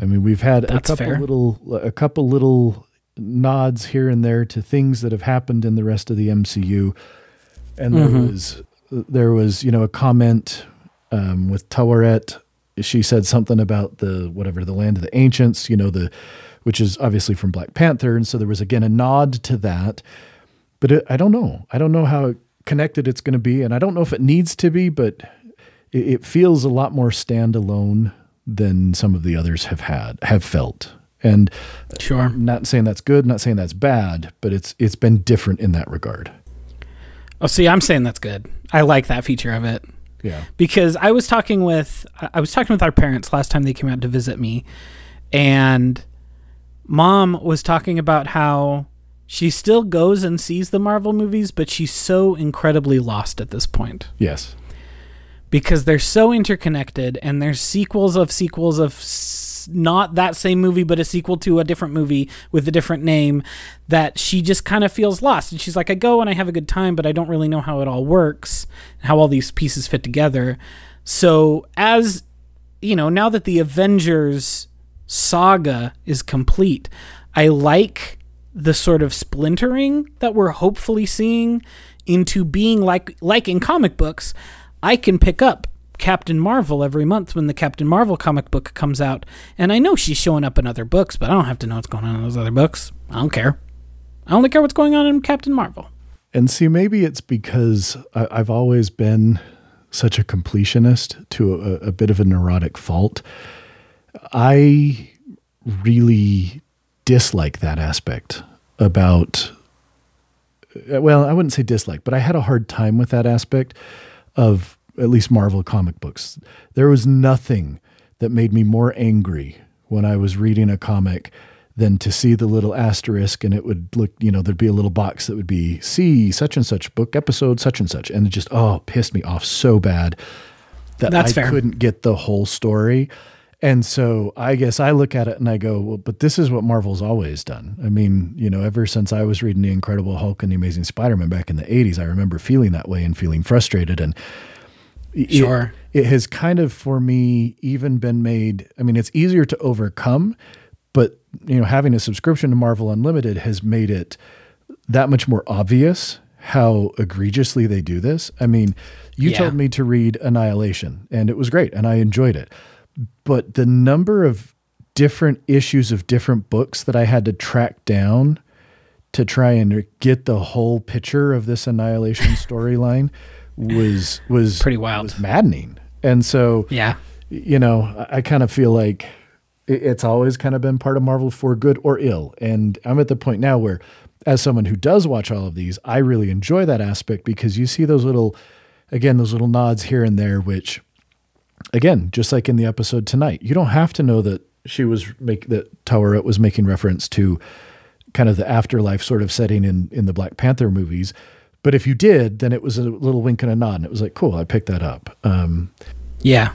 I mean, we've had That's a couple fair. little, a couple little nods here and there to things that have happened in the rest of the MCU. And there mm-hmm. was there was, you know, a comment um, with Taweret. She said something about the whatever the land of the ancients, you know, the which is obviously from Black Panther, and so there was again a nod to that. But it, I don't know. I don't know how connected it's going to be, and I don't know if it needs to be, but it, it feels a lot more standalone than some of the others have had have felt. And sure, not saying that's good, not saying that's bad, but it's it's been different in that regard. Oh, see, I'm saying that's good. I like that feature of it. Yeah. Because I was talking with I was talking with our parents last time they came out to visit me, and mom was talking about how she still goes and sees the Marvel movies, but she's so incredibly lost at this point. Yes. Because they're so interconnected and there's sequels of sequels of not that same movie, but a sequel to a different movie with a different name, that she just kind of feels lost. And she's like, I go and I have a good time, but I don't really know how it all works, how all these pieces fit together. So, as you know, now that the Avengers saga is complete, I like the sort of splintering that we're hopefully seeing into being like like in comic books I can pick up Captain Marvel every month when the Captain Marvel comic book comes out. And I know she's showing up in other books, but I don't have to know what's going on in those other books. I don't care. I only care what's going on in Captain Marvel. And see, maybe it's because I, have always been such a completionist to a, a bit of a neurotic fault. I really dislike that aspect about well, I wouldn't say dislike, but I had a hard time with that aspect of at least Marvel comic books. There was nothing that made me more angry when I was reading a comic than to see the little asterisk and it would look, you know, there'd be a little box that would be see such and such book episode such and such and it just oh pissed me off so bad that That's I fair. couldn't get the whole story. And so I guess I look at it and I go, well, but this is what Marvel's always done. I mean, you know, ever since I was reading The Incredible Hulk and The Amazing Spider Man back in the 80s, I remember feeling that way and feeling frustrated. And Sure. It, it has kind of for me even been made. I mean, it's easier to overcome, but you know, having a subscription to Marvel Unlimited has made it that much more obvious how egregiously they do this. I mean, you yeah. told me to read Annihilation and it was great and I enjoyed it. But the number of different issues of different books that I had to track down to try and get the whole picture of this Annihilation storyline was was pretty wild, was maddening. And so, yeah, you know, I, I kind of feel like it's always kind of been part of Marvel for good or ill. And I'm at the point now where, as someone who does watch all of these, I really enjoy that aspect because you see those little, again, those little nods here and there, which, again, just like in the episode tonight, you don't have to know that she was make that Taweret was making reference to kind of the afterlife sort of setting in in the Black Panther movies. But if you did, then it was a little wink and a nod, and it was like, cool, I picked that up. Um, yeah.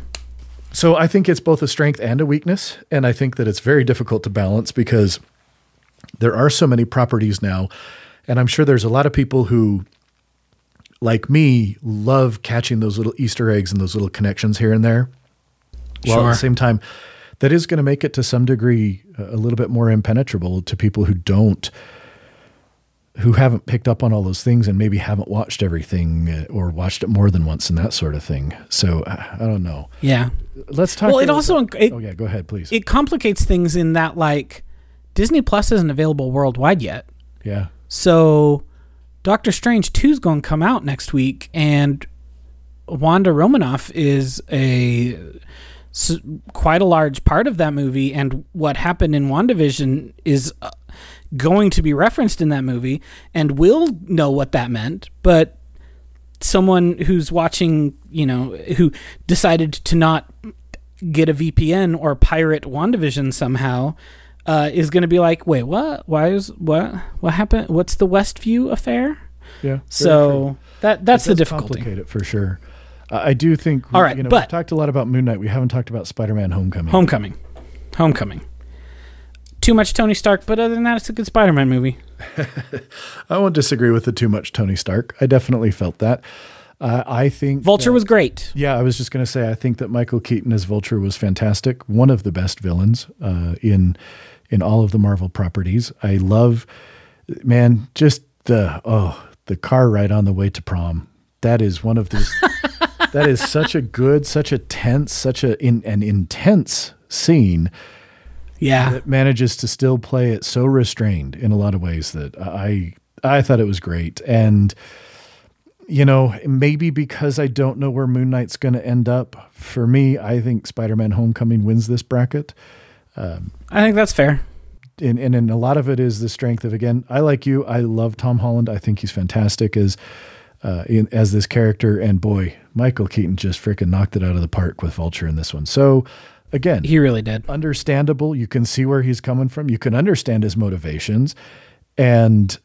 So I think it's both a strength and a weakness, and I think that it's very difficult to balance because there are so many properties now, and I'm sure there's a lot of people who, like me, love catching those little Easter eggs and those little connections here and there. While sure. at the same time, that is going to make it to some degree a little bit more impenetrable to people who don't who haven't picked up on all those things and maybe haven't watched everything uh, or watched it more than once and that sort of thing. So I don't know. Yeah. Let's talk. Well, it also. It, oh yeah, go ahead, please. It complicates things in that, like, Disney Plus isn't available worldwide yet. Yeah. So Doctor Strange 2 is going to come out next week, and Wanda Romanoff is a quite a large part of that movie, and what happened in WandaVision is uh, going to be referenced in that movie, and we'll know what that meant, but someone who's watching, you know, who decided to not get a VPN or pirate WandaVision somehow uh, is going to be like, wait, what? Why is what? What happened? What's the Westview affair? Yeah. So that that's the difficulty. Complicate it for sure. Uh, I do think. All right, you know, but- we've talked a lot about Moon Knight. We haven't talked about Spider-Man: Homecoming. Homecoming, Homecoming. Too much Tony Stark, but other than that, it's a good Spider-Man movie. I won't disagree with the too much Tony Stark. I definitely felt that. Uh, I think Vulture that- was great. Yeah, I was just going to say I think that Michael Keaton as Vulture was fantastic. One of the best villains uh, in in all of the Marvel properties. I love, man, just the oh the car ride on the way to prom. That is one of those. that is such a good, such a tense, such a in, an intense scene Yeah, that manages to still play it so restrained in a lot of ways that I I thought it was great. And you know, maybe because I don't know where Moon Knight's going to end up, for me, I think Spider-Man: Homecoming wins this bracket. I think that's fair. And, and and a lot of it is the strength of again. I like you. I love Tom Holland. I think he's fantastic as uh, in, as this character. And boy, Michael Keaton just freaking knocked it out of the park with Vulture in this one. So again, He really did. understandable. You can see where he's coming from. You can understand his motivations, and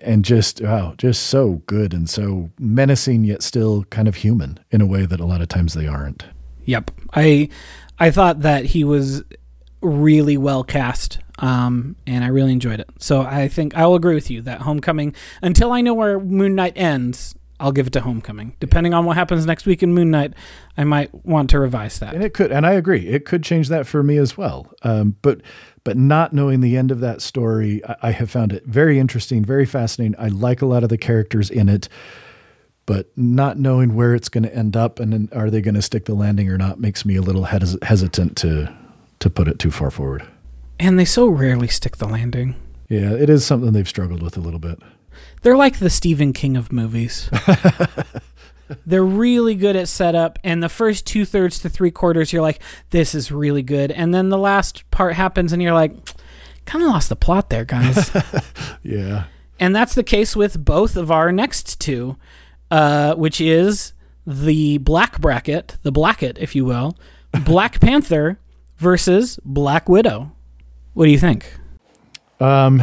and just wow, just so good and so menacing yet still kind of human in a way that a lot of times they aren't. Yep. I I thought that he was really well cast. Um, and I really enjoyed it. So I think I'll agree with you that Homecoming, until I know where Moon Knight ends, I'll give it to Homecoming. Depending on what happens next week in Moon Knight, I might want to revise that. And it could, and I agree, it could change that for me as well. Um, but but not knowing the end of that story, I, I have found it very interesting, very fascinating. I like a lot of the characters in it, but not knowing where it's going to end up and then are they going to stick the landing or not makes me a little hes- hesitant to to put it too far forward. And they so rarely stick the landing. Yeah, it is something they've struggled with a little bit. They're like the Stephen King of movies. They're really good at setup, and the first two thirds to three quarters, you're like, this is really good. And then the last part happens, and you're like, kind of lost the plot there, guys. Yeah. and that's the case with both of our next two, uh, which is the black bracket, the blacket, if you will, Black Panther versus Black Widow. What do you think? Um,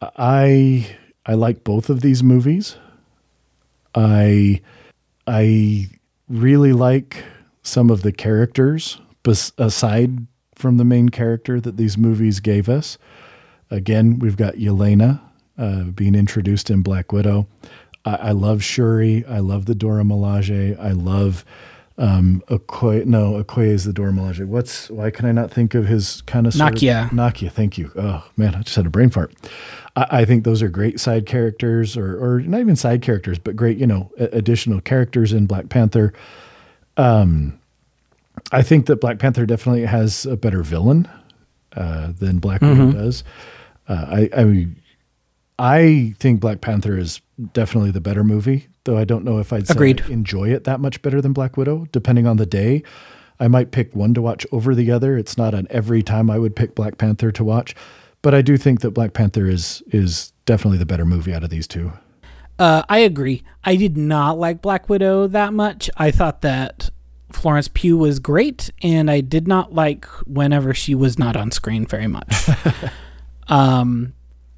I I like both of these movies. I I really like some of the characters aside from the main character that these movies gave us. Again, we've got Yelena uh, being introduced in Black Widow. I, I love Shuri. I love the Dora Milaje. I love um, Okoye. No, Okoye is the Milaje. What's why can I not think of his kind of Nakia. Nakia, thank you. Oh man, I just had a brain fart. I, I think those are great side characters, or or not even side characters, but great, you know, additional characters in Black Panther. Um, I think that Black Panther definitely has a better villain uh, than Black Widow does. Uh, I, I I think Black Panther is definitely the better movie, though I don't know if I'd enjoy it that much better than Black Widow. Depending on the day, I might pick one to watch over the other. It's not an every time I would pick Black Panther to watch, but I do think that Black Panther is is definitely the better movie out of these two. Uh, I agree. I did not like Black Widow that much. I thought that Florence Pugh was great, and I did not like whenever she was not on screen very much. um,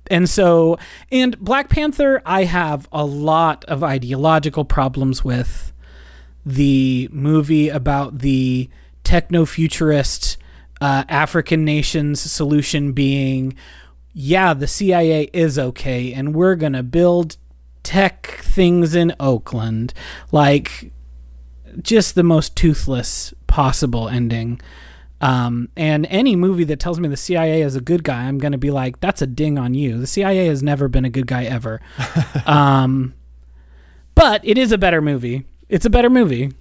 and so, and Black Panther, I have a lot of ideological problems with the movie about the techno futurist uh, African nations solution being yeah, the CIA is okay, and we're going to build tech things in Oakland. Like, just the most toothless possible ending. Um, and any movie that tells me the CIA is a good guy, I'm going to be like, that's a ding on you. The CIA has never been a good guy ever. um, but it is a better movie. It's a better movie.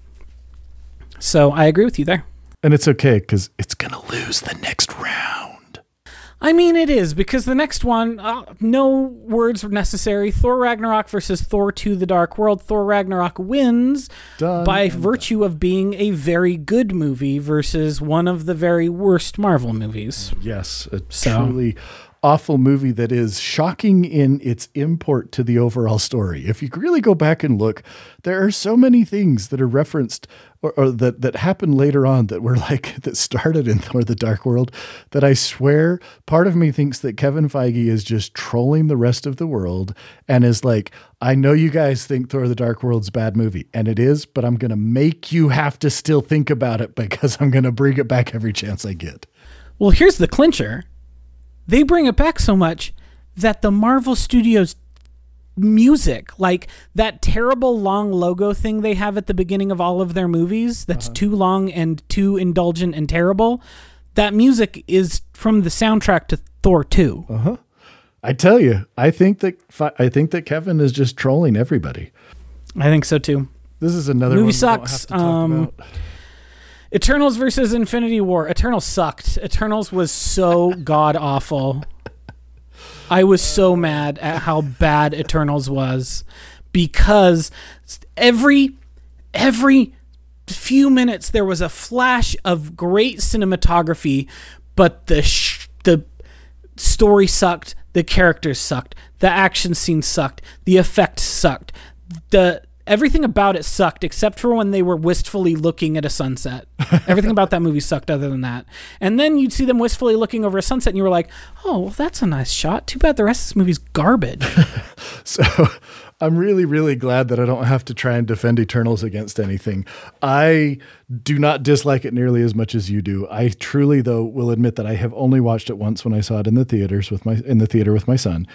So I agree with you there. And it's okay because it's gonna lose the next round. I mean, it is because the next one, uh, no words were necessary. Thor Ragnarok versus Thor 2 The Dark World. Thor Ragnarok wins by virtue of being a very good movie versus one of the very worst Marvel movies. Yes, a So- truly awful movie that is shocking in its import to the overall story. If you really go back and look, there are so many things that are referenced or, or that that happen later on that were like that started in Thor: The Dark World. That I swear, part of me thinks that Kevin Feige is just trolling the rest of the world and is like, I know you guys think Thor: The Dark World's a bad movie, and it is, but I'm gonna make you have to still think about it because I'm gonna bring it back every chance I get. Well, here's the clincher they bring it back so much that the Marvel Studios music, like that terrible long logo thing they have at the beginning of all of their movies, that's too long and too indulgent and terrible, that music is from the soundtrack to Thor 2. I tell you, I think that I think that Kevin is just trolling everybody. I think so too. This is another Movie one we don't have sucks. to talk Um, about. Eternals versus Infinity War. Eternals sucked. Eternals was so god awful. I was so mad at how bad Eternals was because every every few minutes there was a flash of great cinematography, but the sh- the story sucked, the characters sucked, the action scene sucked, the effects sucked. The everything about it sucked except for when they were wistfully looking at a sunset. everything about that movie sucked other than that. And then you'd see them wistfully looking over a sunset and you were like, "Oh, well, that's a nice shot. Too bad the rest of this movie's garbage." So I'm really, really glad that I don't have to try and defend Eternals against anything. I do not dislike it nearly as much as you do. I truly, though, will admit that I have only watched it once when I saw it in the theaters with my in the theater with my son,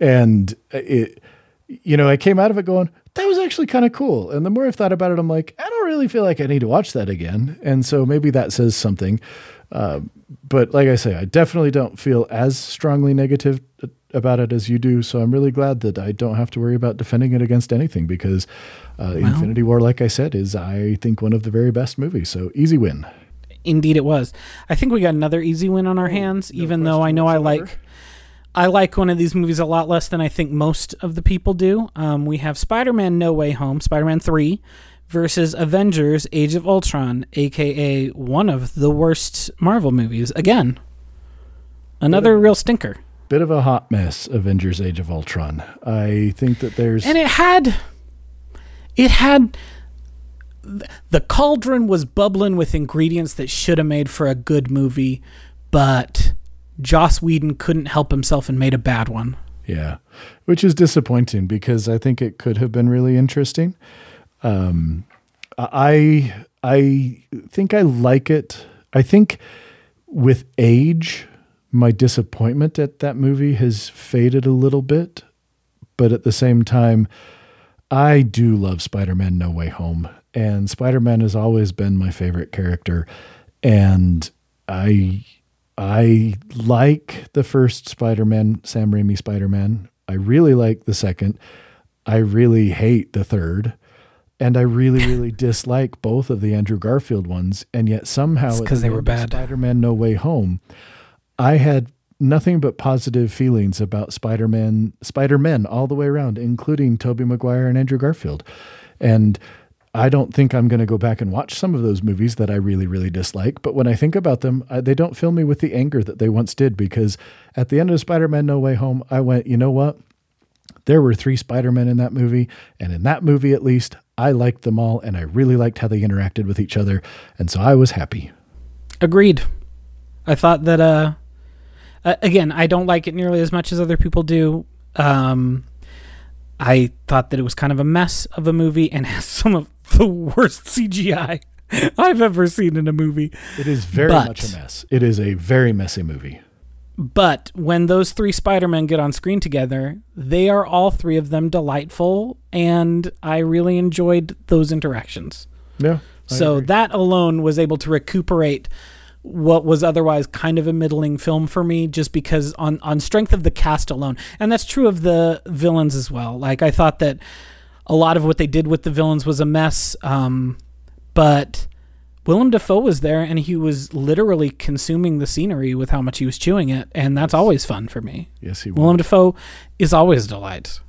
and it. You know, I came out of it going, that was actually kind of cool. And the more I've thought about it, I'm like, I don't really feel like I need to watch that again. And so maybe that says something. Uh, but like I say, I definitely don't feel as strongly negative about it as you do. So I'm really glad that I don't have to worry about defending it against anything because uh, Infinity War, like I said, is I think one of the very best movies. So easy win. Indeed, it was. I think we got another easy win on our hands, even though I question know I whatsoever. like I like one of these movies a lot less than I think most of the people do. Um, we have Spider-Man: No Way Home, Spider-Man Three, versus Avengers: Age of Ultron, aka one of the worst Marvel movies. Again, another real stinker. Bit of a hot mess, Avengers Age of Ultron. I think that there's. and it had it had the cauldron was bubbling with ingredients that should have made for a good movie but joss whedon couldn't help himself and made a bad one Yeah, which is disappointing because I think it could have been really interesting. Um, I I think I like it. I think with age, my disappointment at that movie has faded a little bit, but at the same time, I do love Spider-Man: No Way Home, and Spider-Man has always been my favorite character, and I I like the first Spider-Man, Sam Raimi Spider-Man. I really like the second. I really hate the third. And I really, really dislike both of the Andrew Garfield ones. And yet somehow It's at 'cause the they were bad. Spider-Man No Way Home, I had nothing but positive feelings about Spider-Man, Spider-Men all the way around, including Tobey Maguire and Andrew Garfield. And I don't think I'm going to go back and watch some of those movies that I really, really dislike. But when I think about them, I, they don't fill me with the anger that they once did because at the end of Spider Man No Way Home, I went, you know what? There were three Spider Men in that movie. And in that movie, at least, I liked them all and I really liked how they interacted with each other. And so I was happy. agreed i thought that uh again i don't like it nearly as much as other people do um i thought that it was kind of a mess of a movie and has some of the worst cgi i've ever seen in a movie It is very But- much a mess. It is a very messy movie. But when those three Spider-Men get on screen together, they are all three of them delightful, and I really enjoyed those interactions. Yeah. I so agree. that alone was able to recuperate what was otherwise kind of a middling film for me just because on on strength of the cast alone and that's true of the villains as well like i thought that a lot of what they did with the villains was a mess um, but Willem Dafoe was there and he was literally consuming the scenery with how much he was chewing it, and that's always fun for me. Yes, he Willem was. Dafoe is always a delight.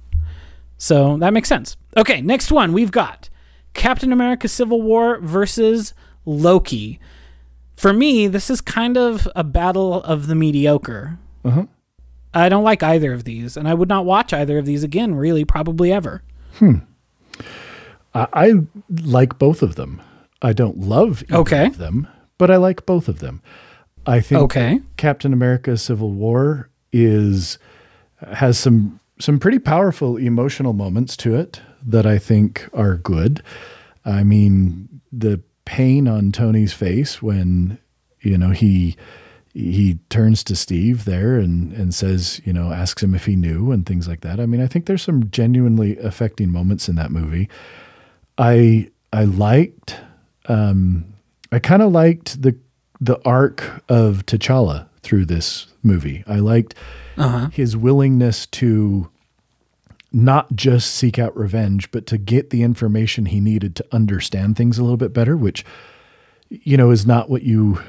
So that makes sense. Okay, next one we've got Captain America Civil War versus Loki. For me, this is kind of a battle of the mediocre. Uh-huh. I don't like either of these, and I would not watch either of these again, really, probably ever. Hmm. I, I like both of them. I don't love either Okay. of them, but I like both of them. I think Okay. Captain America: Civil War is has some some pretty powerful emotional moments to it that I think are good. I mean, the pain on Tony's face when you know he he turns to Steve there and and says, you know, asks him if he knew and things like that. I mean, I think there's some genuinely affecting moments in that movie. I I liked um I kind of liked the the arc of T'Challa through this movie. I liked his willingness to not just seek out revenge, but to get the information he needed to understand things a little bit better, which you know is not what you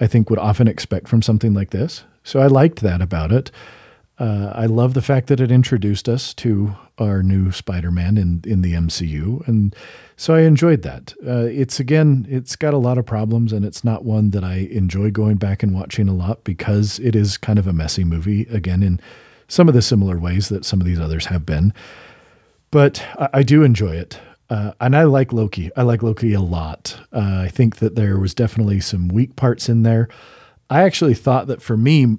I think would often expect from something like this. So I liked that about it. Uh, I love the fact that it introduced us to our new Spider-Man in in the MCU, and so I enjoyed that. Uh, it's again, it's got a lot of problems, and it's not one that I enjoy going back and watching a lot because it is kind of a messy movie. Again, in some of the similar ways that some of these others have been, but I, I do enjoy it. Uh, and I like Loki. I like Loki a lot. Uh, I think that there was definitely some weak parts in there. I actually thought that for me,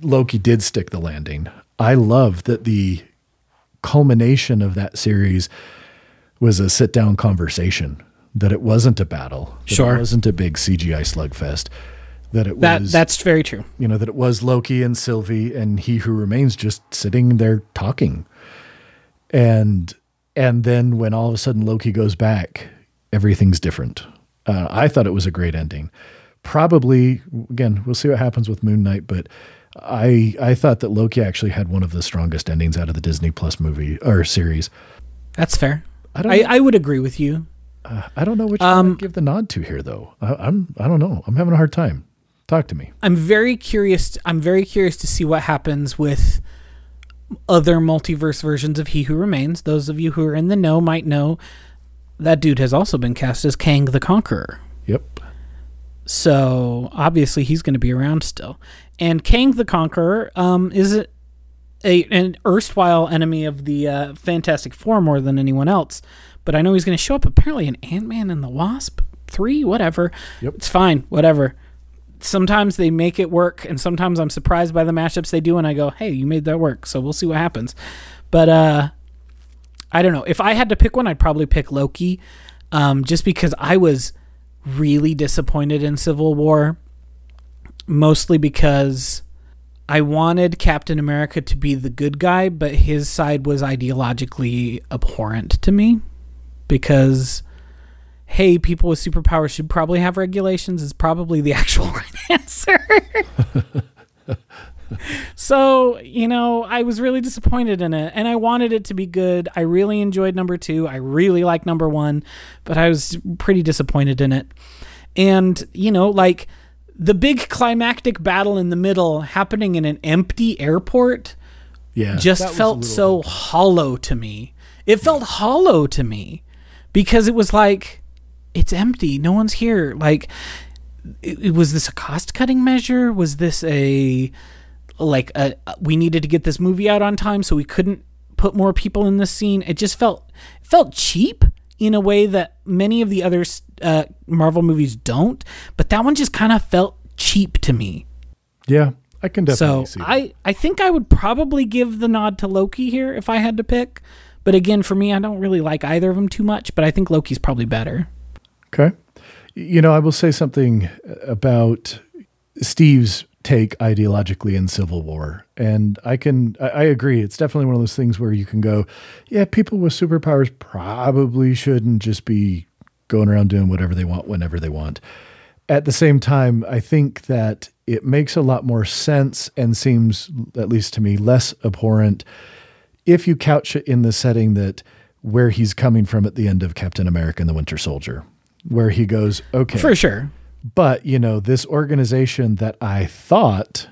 Loki did stick the landing. I love that the culmination of that series was a sit down conversation, that it wasn't a battle, that Sure. it wasn't a big CGI slugfest, that it That was that's very true. you know that it was Loki and Sylvie and he who remains just sitting there talking. And and then when all of a sudden Loki goes back, everything's different. Uh, I thought it was a great ending. Probably again, we'll see what happens with Moon Knight, but I I thought that Loki actually had one of the strongest endings out of the Disney Plus movie or series. That's fair. I don't I. I would agree with you. I don't know which one I'd give the nod to here though. I, I'm I don't know. I'm having a hard time. Talk to me. I'm very curious. I'm very curious to see what happens with other multiverse versions of He Who Remains. Those of you who are in the know might know that dude has also been cast as Kang the Conqueror. Yep. So obviously he's going to be around still. And Kang the Conqueror um, is a, a an erstwhile enemy of the uh, Fantastic Four more than anyone else. But I know he's going to show up apparently in Ant Man and the Wasp three, whatever. Yep. It's fine, whatever. Sometimes they make it work, and sometimes I'm surprised by the mashups they do, and I go, "Hey, you made that work." So we'll see what happens. But uh, I don't know. If I had to pick one, I'd probably pick Loki, um, just because I was really disappointed in Civil War, mostly because I wanted Captain America to be the good guy, but his side was ideologically abhorrent to me because. Hey, people with superpowers should probably have regulations is probably the actual right answer. So, you know, I was really disappointed in it and I wanted it to be good. I really enjoyed number two. I really like number one, but I was pretty disappointed in it. And, you know, like the big climactic battle in the middle happening in an empty airport Yeah. just that was a felt little- so hollow to me. It felt hollow to me because it was like, it's empty. No one's here. Like, it, it- was this a cost cutting measure? Was this a like a, we needed to get this movie out on time, so we couldn't put more people in this scene? It just felt felt cheap in a way that many of the other uh, Marvel movies don't. But that one just kind of felt cheap to me. Yeah, I can definitely So see that. I, I think I would probably give the nod to Loki here if I had to pick. But again, for me, I don't really like either of them too much. But I think Loki's probably better. Okay. You know, I will say something about Steve's take ideologically in Civil War. And I can, I, I agree. It's definitely one of those things where you can go, yeah, people with superpowers probably shouldn't just be going around doing whatever they want whenever they want. At the same time, I think that it makes a lot more sense and seems, at least to me, less abhorrent if you couch it in the setting that where he's coming from at the end of Captain America and the Winter Soldier. Where he goes, okay, For sure. but you know, this organization that I thought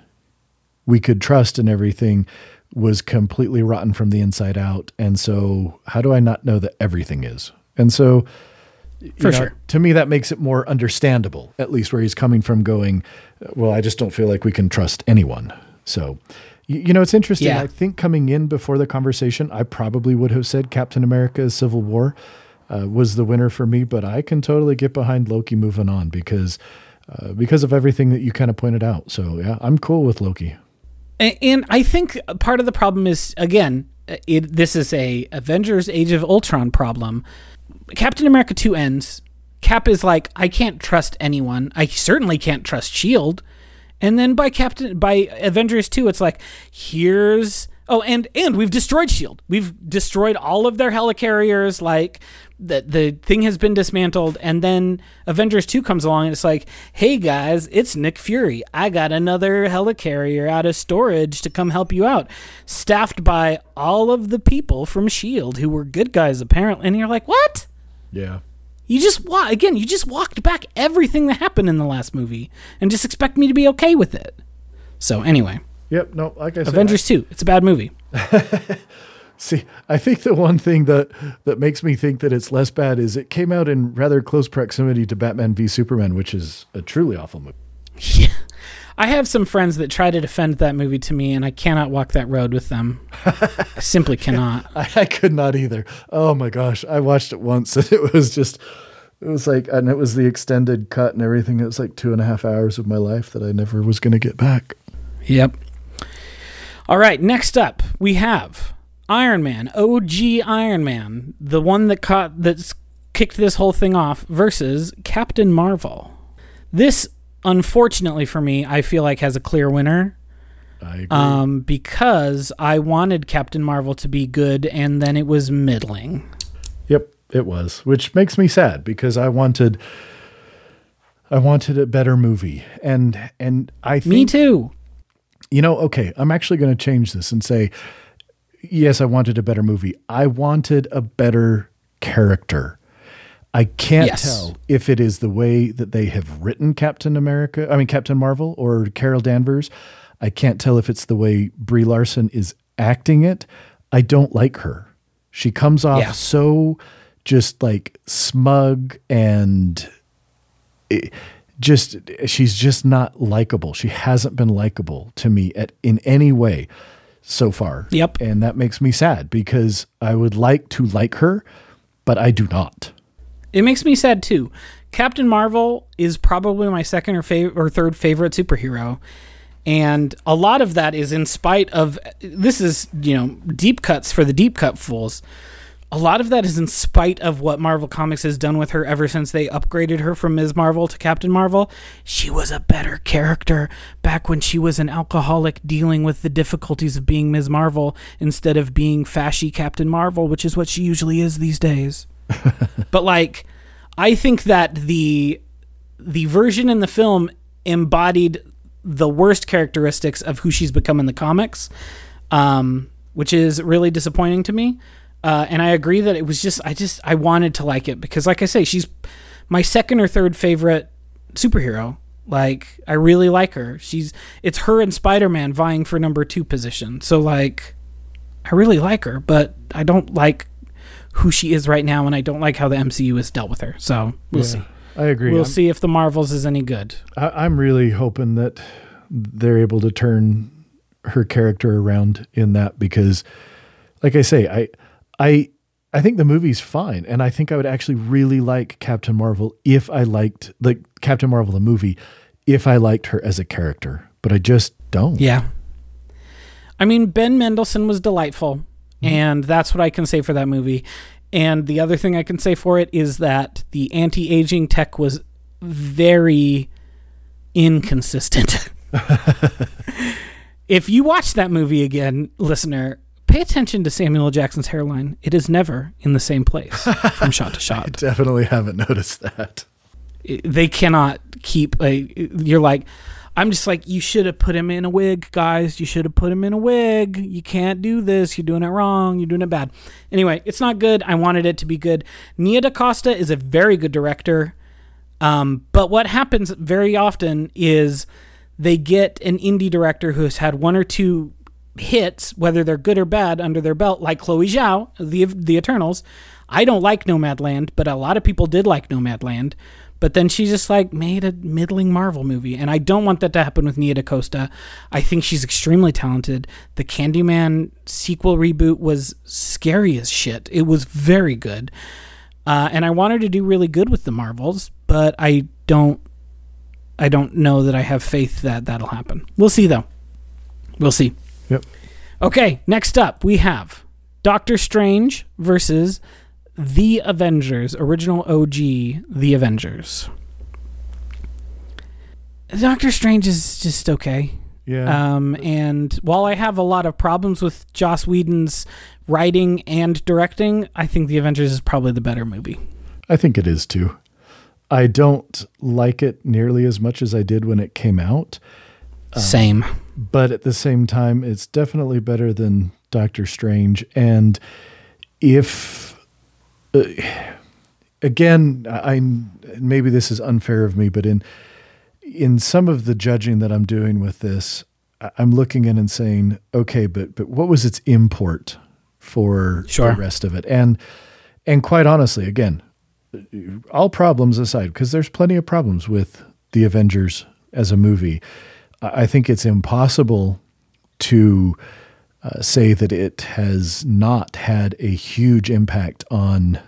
we could trust and everything was completely rotten from the inside out. And so, how do I not know that everything is? And so, For know, sure. to me, that makes it more understandable, at least where he's coming from going, well, I just don't feel like we can trust anyone. So, you, know, it's interesting. Yeah. I think coming in before the conversation, I probably would have said Captain America is Civil War uh, was the winner for me, but I can totally get behind Loki moving on because. Uh, because of everything that you kind of pointed out. So, yeah, I'm cool with Loki. A- And I think part of the problem is again, it, this is a Avengers: Age of Ultron problem. Captain America two ends. Cap is like, I can't trust anyone. I certainly can't trust Shield. And then by Captain by Avengers two, it's like, here's oh, and and we've destroyed Shield. We've destroyed all of their helicarriers. Like the the thing has been dismantled. And then Avengers two comes along and it's like, hey guys, it's Nick Fury. I got another helicarrier out of storage to come help you out, staffed by all of the people from Shield who were good guys apparently. And you're like, what? Yeah. You just wa- again, you just walked back everything that happened in the last movie and just expect me to be okay with it. So anyway, Yep. No, like I said, Avengers 2, it's a bad movie. See, I think the one thing that that makes me think that it's less bad is it came out in rather close proximity to Batman v Superman, which is a truly awful movie. Yeah. I have some friends that try to defend that movie to me and I cannot walk that road with them. I simply cannot. I, I could not either. Oh my gosh, I watched it once and it was just, it was like, and it was the extended cut and everything. It was like two and a half hours of my life that I never was going to get back. Yep. All right, next up we have Iron Man, OG Iron Man, the one that caught that's kicked this whole thing off versus Captain Marvel. This unfortunately for me, I feel like has a clear winner. I agree. Um, because I wanted Captain Marvel to be good and then it was middling. Yep, it was, which makes me sad because I wanted, I wanted a better movie, and and I think Me too. You know, okay, I'm actually going to change this and say, yes, I wanted a better movie. I wanted a better character. I can't Yes. tell if it is the way that they have written Captain America, I mean, Captain Marvel or Carol Danvers. I can't tell if it's the way Brie Larson is acting it. I don't like her. She comes off Yeah. so just like smug and it- just she's just not likable. She hasn't been likable to me at in any way so far. Yep. And that makes me sad because I would like to like her, but I do not. It makes me sad too. Captain Marvel is probably my second or fav- or third favorite superhero. And a lot of that is in spite of this is, you know, deep cuts for the deep cut fools. A lot of that is in spite of what Marvel Comics has done with her ever since they upgraded her from Ms. Marvel to Captain Marvel. She was a better character back when she was an alcoholic dealing with the difficulties of being Ms. Marvel instead of being fashy Captain Marvel, which is what she usually is these days. but like I think that the the version in the film embodied the worst characteristics of who she's become in the comics, um, which is really disappointing to me. Uh, and I agree that it was just I just I wanted to like it because, like I say, she's my second or third favorite superhero. Like I really like her. She's it's her and Spider Man vying for number two position. So like I really like her, but I don't like who she is right now, and I don't like how the MCU has dealt with her. So we'll Yeah, see. I agree. We'll I'm, see if the Marvels is any good. I, I'm really hoping that they're able to turn her character around in that because, like I say, I, I, I think the movie's fine, and I think I would actually really like Captain Marvel if I liked like Captain Marvel the movie, if I liked her as a character, but I just don't. Yeah. I mean, Ben Mendelsohn was delightful, mm-hmm. and that's what I can say for that movie. And the other thing I can say for it is that the anti aging tech was very inconsistent. if you watch that movie again, listener, pay attention to Samuel L. Jackson's hairline. It is never in the same place from shot to shot. I definitely haven't noticed that. they cannot keep a you're like i'm just like you should have put him in a wig guys you should have put him in a wig you can't do this you're doing it wrong you're doing it bad anyway it's not good i wanted it to be good nia dacosta is a very good director Um, but what happens very often is they get an indie director who has had one or two hits, whether they're good or bad, under their belt, like Chloe Zhao, the the Eternals. I don't like Nomadland, but a lot of people did like Nomadland. But then she just like made a middling Marvel movie, and I don't want that to happen with Nia DaCosta. I think she's extremely talented. The Candyman sequel reboot was scary as shit. It was very good, uh, and I want her to do really good with the Marvels, but I don't. I don't know that I have faith that that'll happen. We'll see though. We'll see. Yep. Okay, next up we have Doctor Strange versus The Avengers, original OG The Avengers. Doctor Strange is just okay. Yeah. Um, and while I have a lot of problems with Joss Whedon's writing and directing, I think The Avengers is probably the better movie. I think it is too. I don't like it nearly as much as I did when it came out. Same. But at the same time, it's definitely better than Doctor Strange. And if, uh, again, I maybe this is unfair of me, but in in some of the judging that I'm doing with this, I'm looking in and saying, okay, but but what was its import for Sure. the rest of it? And and quite honestly, again, all problems aside, because there's plenty of problems with the Avengers as a movie. I think it's impossible to uh, say that it has not had a huge impact on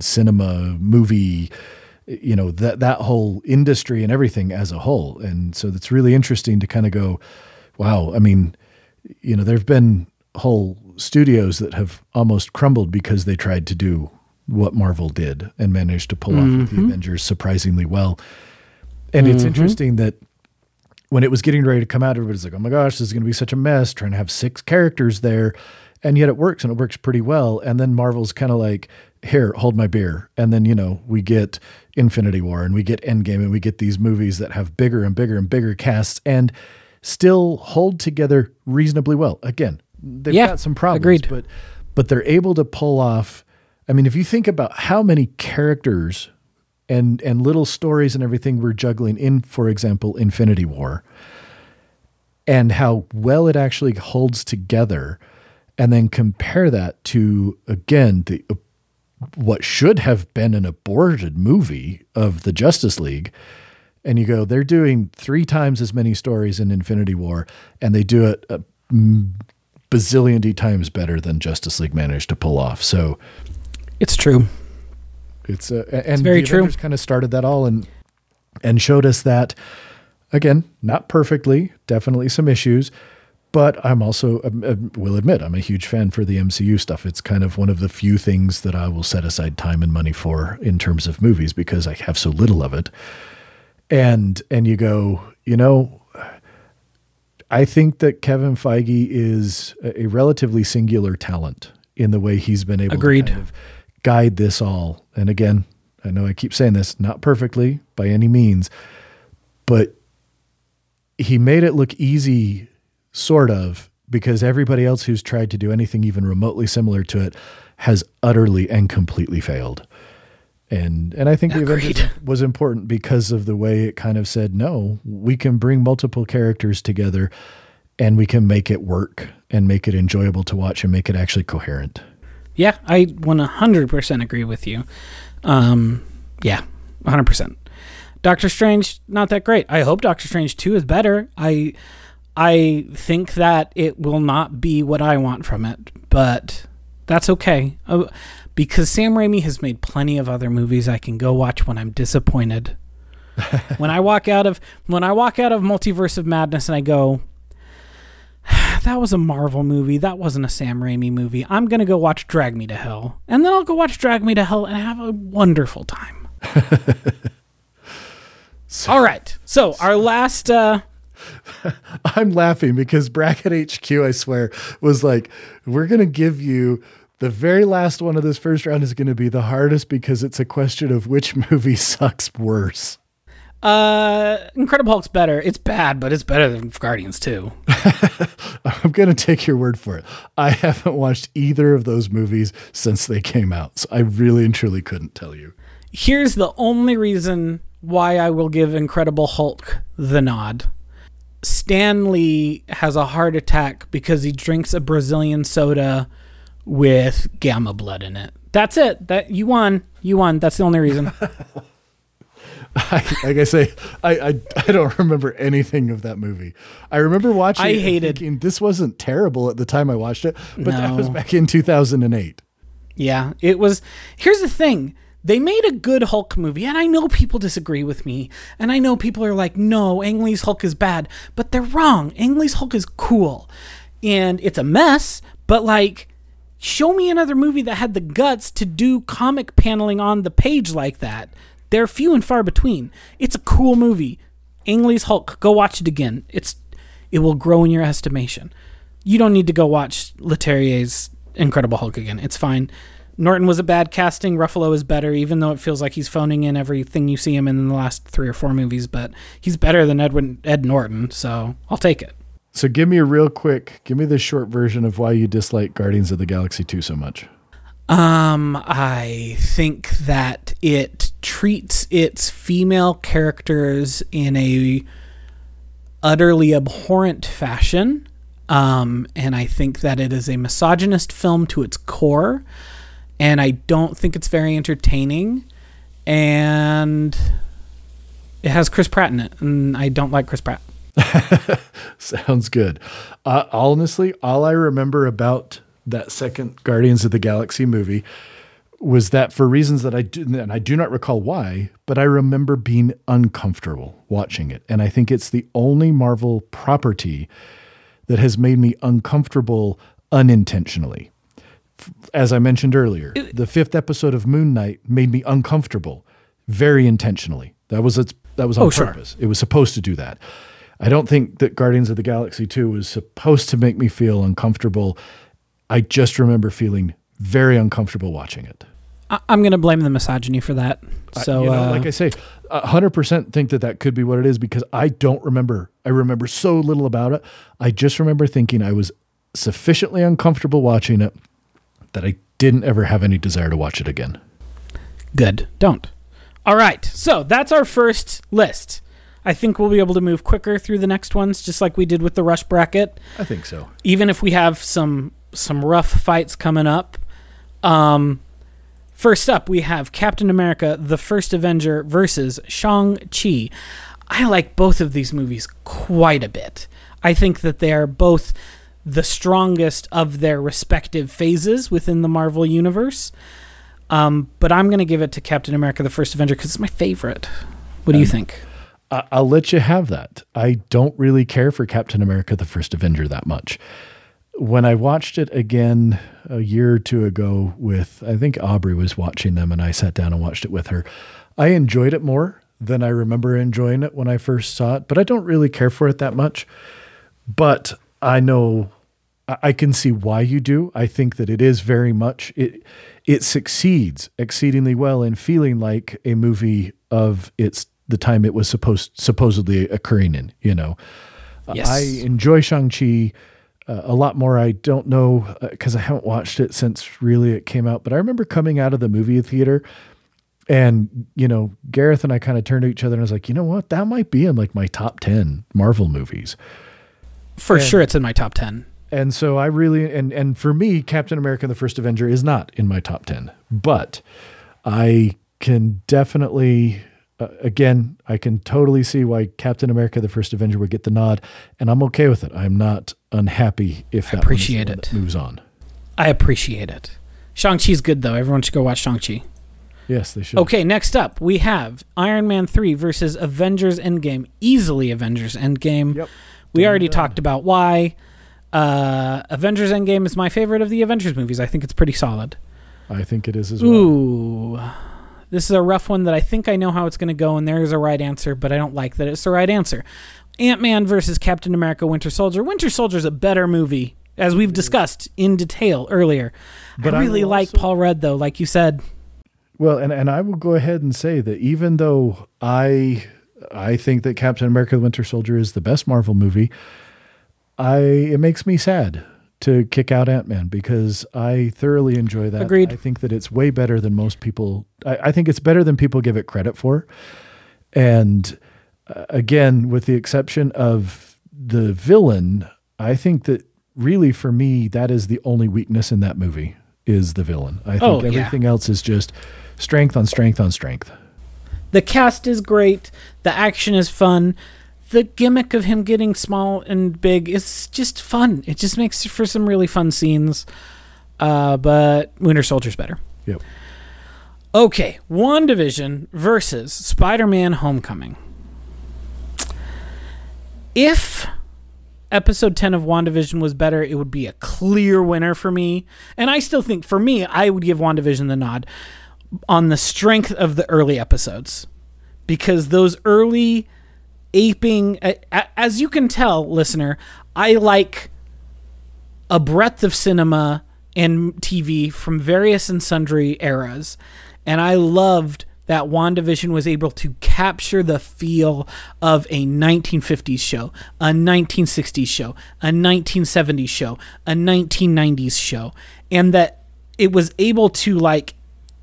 cinema, movie, you know, that that whole industry and everything as a whole. And so it's really interesting to kind of go, wow. I mean, you know, there've been whole studios that have almost crumbled because they tried to do what Marvel did and managed to pull off with the Avengers surprisingly well. And it's interesting that when it was getting ready to come out, everybody's like, oh my gosh, this is going to be such a mess trying to have six characters there. And yet it works and it works pretty well. And then Marvel's kind of like, here, hold my beer. And then, you know, we get Infinity War and we get Endgame and we get these movies that have bigger and bigger and bigger casts and still hold together reasonably well. Again, they've Yeah, got some problems, agreed. but but they're able to pull off. I mean, if you think about how many characters and and little stories and everything we're juggling in, for example, Infinity War, and how well it actually holds together, and then compare that to again the uh, what should have been an aborted movie of the Justice League. And you go, they're doing three times as many stories in Infinity War, and they do it a bazillion times better than Justice League managed to pull off. So It's true. It's uh, and very the true. Kind of started that all and and showed us that again, not perfectly, definitely some issues, but I'm also um, uh, will admit I'm a huge fan for the MCU stuff. It's kind of one of the few things that I will set aside time and money for in terms of movies because I have so little of it. And and you go, you know, I think that Kevin Feige is a a relatively singular talent in the way he's been able Agreed. to kind of guide this all. And again, I know I keep saying this, not perfectly by any means, but he made it look easy, sort of, because everybody else who's tried to do anything even remotely similar to it has utterly and completely failed. And and I think the Avengers was important because of the way it kind of said, no, we can bring multiple characters together and we can make it work and make it enjoyable to watch and make it actually coherent. Yeah, I 100% agree with you. Um, yeah, 100%. Doctor Strange, not that great. I hope Doctor Strange 2 is better. I I think that it will not be what I want from it, but that's okay. Uh, because Sam Raimi has made plenty of other movies I can go watch when I'm disappointed. when I walk out of when I walk out of Multiverse of Madness and I go, that was a Marvel movie. That wasn't a Sam Raimi movie. I'm going to go watch Drag Me to Hell. And then I'll go watch Drag Me to Hell and have a wonderful time. All right. So, our last uh I'm laughing because Bracket HQ, I swear, was like, we're going to give you the very last one of this first round is going to be the hardest because it's a question of which movie sucks worse. Uh Incredible Hulk's better. It's bad, but it's better than Guardians 2. I'm going to take your word for it. I haven't watched either of those movies since they came out. So I really and truly couldn't tell you. Here's the only reason why I will give Incredible Hulk the nod. Stan Lee has a heart attack because he drinks a Brazilian soda with gamma blood in it. That's it. That you won. You won. That's the only reason. I, like I say, I, I I don't remember anything of that movie. I remember watching. I hated- thinking, this wasn't terrible at the time I watched it, but that was back in 2008. Yeah, it was. Here's the thing. They made a good Hulk movie, and I know people disagree with me, and I know people are like, "No, Ang Lee's Hulk is bad," but they're wrong. Ang Lee's Hulk is cool, and it's a mess. But like, show me another movie that had the guts to do comic paneling on the page like that. They're few and far between. It's a cool movie. Ang Lee's Hulk. Go watch it again. It's it will grow in your estimation. You don't need to go watch Leterrier's Incredible Hulk again. It's fine. Norton was a bad casting. Ruffalo is better, even though it feels like he's phoning in everything you see him in the last three or four movies. But he's better than Edwin Ed Norton, so I'll take it. So give me a real quick, give me the short version of why you dislike Guardians of the Galaxy 2 so much. Um, I think that it treats its female characters in a utterly abhorrent fashion. Um, and I think that it is a misogynist film to its core. And I don't think it's very entertaining. And it has Chris Pratt in it. And I don't like Chris Pratt. Sounds good. Uh, honestly, all I remember about that second Guardians of the Galaxy movie was that for reasons that I do, and I do not recall why, but I remember being uncomfortable watching it. And I think it's the only Marvel property that has made me uncomfortable unintentionally. As I mentioned earlier, the fifth episode of Moon Knight made me uncomfortable very intentionally. That was its that was on Oh, sure. purpose. It was supposed to do that. I don't think that Guardians of the Galaxy 2 was supposed to make me feel uncomfortable. I just remember feeling very uncomfortable watching it. I'm going to blame the misogyny for that. So, you know, uh, like I say, hundred percent think that that could be what it is because I don't remember. I remember so little about it. I just remember thinking I was sufficiently uncomfortable watching it that I didn't ever have any desire to watch it again. Good. Don't. All right. So that's our first list. I think we'll be able to move quicker through the next ones, just like we did with the rush bracket. I think so. Even if we have some some rough fights coming up. Um, first up, we have Captain America: The First Avenger versus Shang Chi. I like both of these movies quite a bit. I think that they are both the strongest of their respective phases within the Marvel universe. Um, but I'm going to give it to Captain America: The First Avenger because it's my favorite. What do you think? I'll let you have that. I don't really care for Captain America: The First Avenger that much. When I watched it again a year or two ago with, I think Aubrey was watching them, and I sat down and watched it with her. I enjoyed it more than I remember enjoying it when I first saw it, but I don't really care for it that much. But I know I can see why you do. I think that it is very much it it succeeds exceedingly well in feeling like a movie of its the time it was supposed supposedly occurring in, you know. Yes. I enjoy Shang-Chi uh, a lot more. I don't know because I haven't watched it since really it came out, but I remember coming out of the movie theater and, you know, Gareth and I kind of turned to each other and I was like, you know what? That might be in like my top 10 Marvel movies. For And- sure, it's in my top ten. And so I really and and for me, Captain America: The First Avenger is not in my top ten, but I can definitely, uh, again, I can totally see why Captain America: The First Avenger would get the nod, and I'm okay with it. I'm not unhappy if that one appreciate one it. that moves on. I appreciate it. Shang Chi's good though. Everyone should go watch Shang Chi. Yes, they should. Okay, next up we have Iron Man 3 versus Avengers Endgame. Easily Avengers Endgame. Yep. We already Done. talked about why. Uh, Avengers Endgame is my favorite of the Avengers movies. I think it's pretty solid. I think it is as well. Ooh. This is a rough one that I think I know how it's going to go, and there is a right answer, but I don't like that it's the right answer. Ant Man versus Captain America Winter Soldier. Winter Soldier is a better movie, as we've discussed in detail earlier. But I I really will like also- Paul Rudd, though, like you said. Well, and, and I will go ahead and say that even though I I think that Captain America: The Winter Soldier is the best Marvel movie, I it makes me sad to kick out Ant Man because I thoroughly enjoy that. Agreed. I think that it's way better than most people. I, I think it's better than people give it credit for. And again, with the exception of the villain, I think that really for me that is the only weakness in that movie is the villain. I think Oh, yeah. everything else is just strength on strength on strength. The cast is great. The action is fun. The gimmick of him getting small and big is just fun. It just makes for some really fun scenes. Uh, but Winter Soldier's better. Yep. Okay, WandaVision versus Spider Man Homecoming. If episode 10 of WandaVision was better, it would be a clear winner for me. And I still think, for me, I would give WandaVision the nod on the strength of the early episodes. Because those early aping, as you can tell, listener, I like a breadth of cinema and TV from various and sundry eras. And I loved that WandaVision was able to capture the feel of a 1950s show, a 1960s show, a 1970s show, a 1990s show, and that it was able to like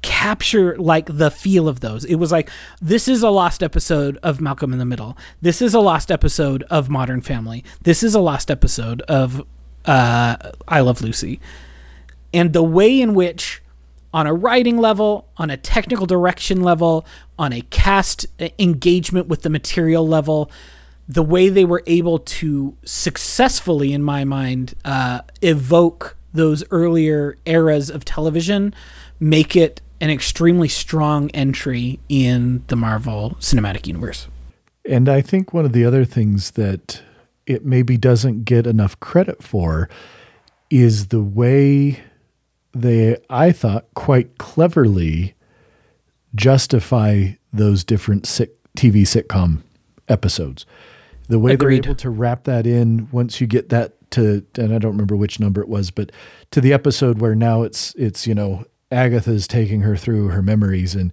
capture like the feel of those. It was like this is a lost episode of Malcolm in the Middle. This is a lost episode of Modern Family. This is a lost episode of uh, I Love Lucy. And the way in which on a writing level, on a technical direction level, on a cast uh, engagement with the material level, the way they were able to successfully, in my mind, uh, evoke those earlier eras of television, make it an extremely strong entry in the Marvel Cinematic Universe. And I think one of the other things that it maybe doesn't get enough credit for is the way they, I thought, quite cleverly justify those different TV sitcom episodes. The way Agreed. they're able to wrap that in once you get that to, and I don't remember which number it was, but to the episode where now it's it's you know Agatha's taking her through her memories and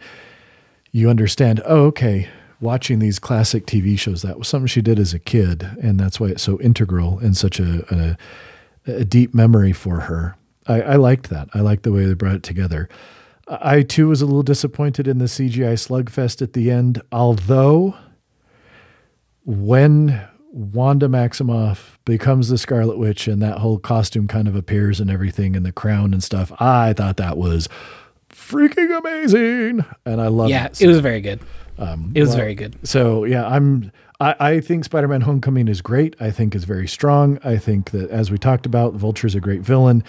you understand, oh, okay, watching these classic TV shows, that was something she did as a kid. And that's why it's so integral and such a, a, a deep memory for her. I, I liked that. I liked the way they brought it together. I too was a little disappointed in the CGI slugfest at the end, although when Wanda Maximoff becomes the Scarlet Witch and that whole costume kind of appears and everything and the crown and stuff, I thought that was freaking amazing. And I love Yeah, it. it was very good. Um, it was well, very good. So yeah, I'm. I, I think Spider-Man: Homecoming is great. I think is very strong. I think that as we talked about, the Vulture's a great villain.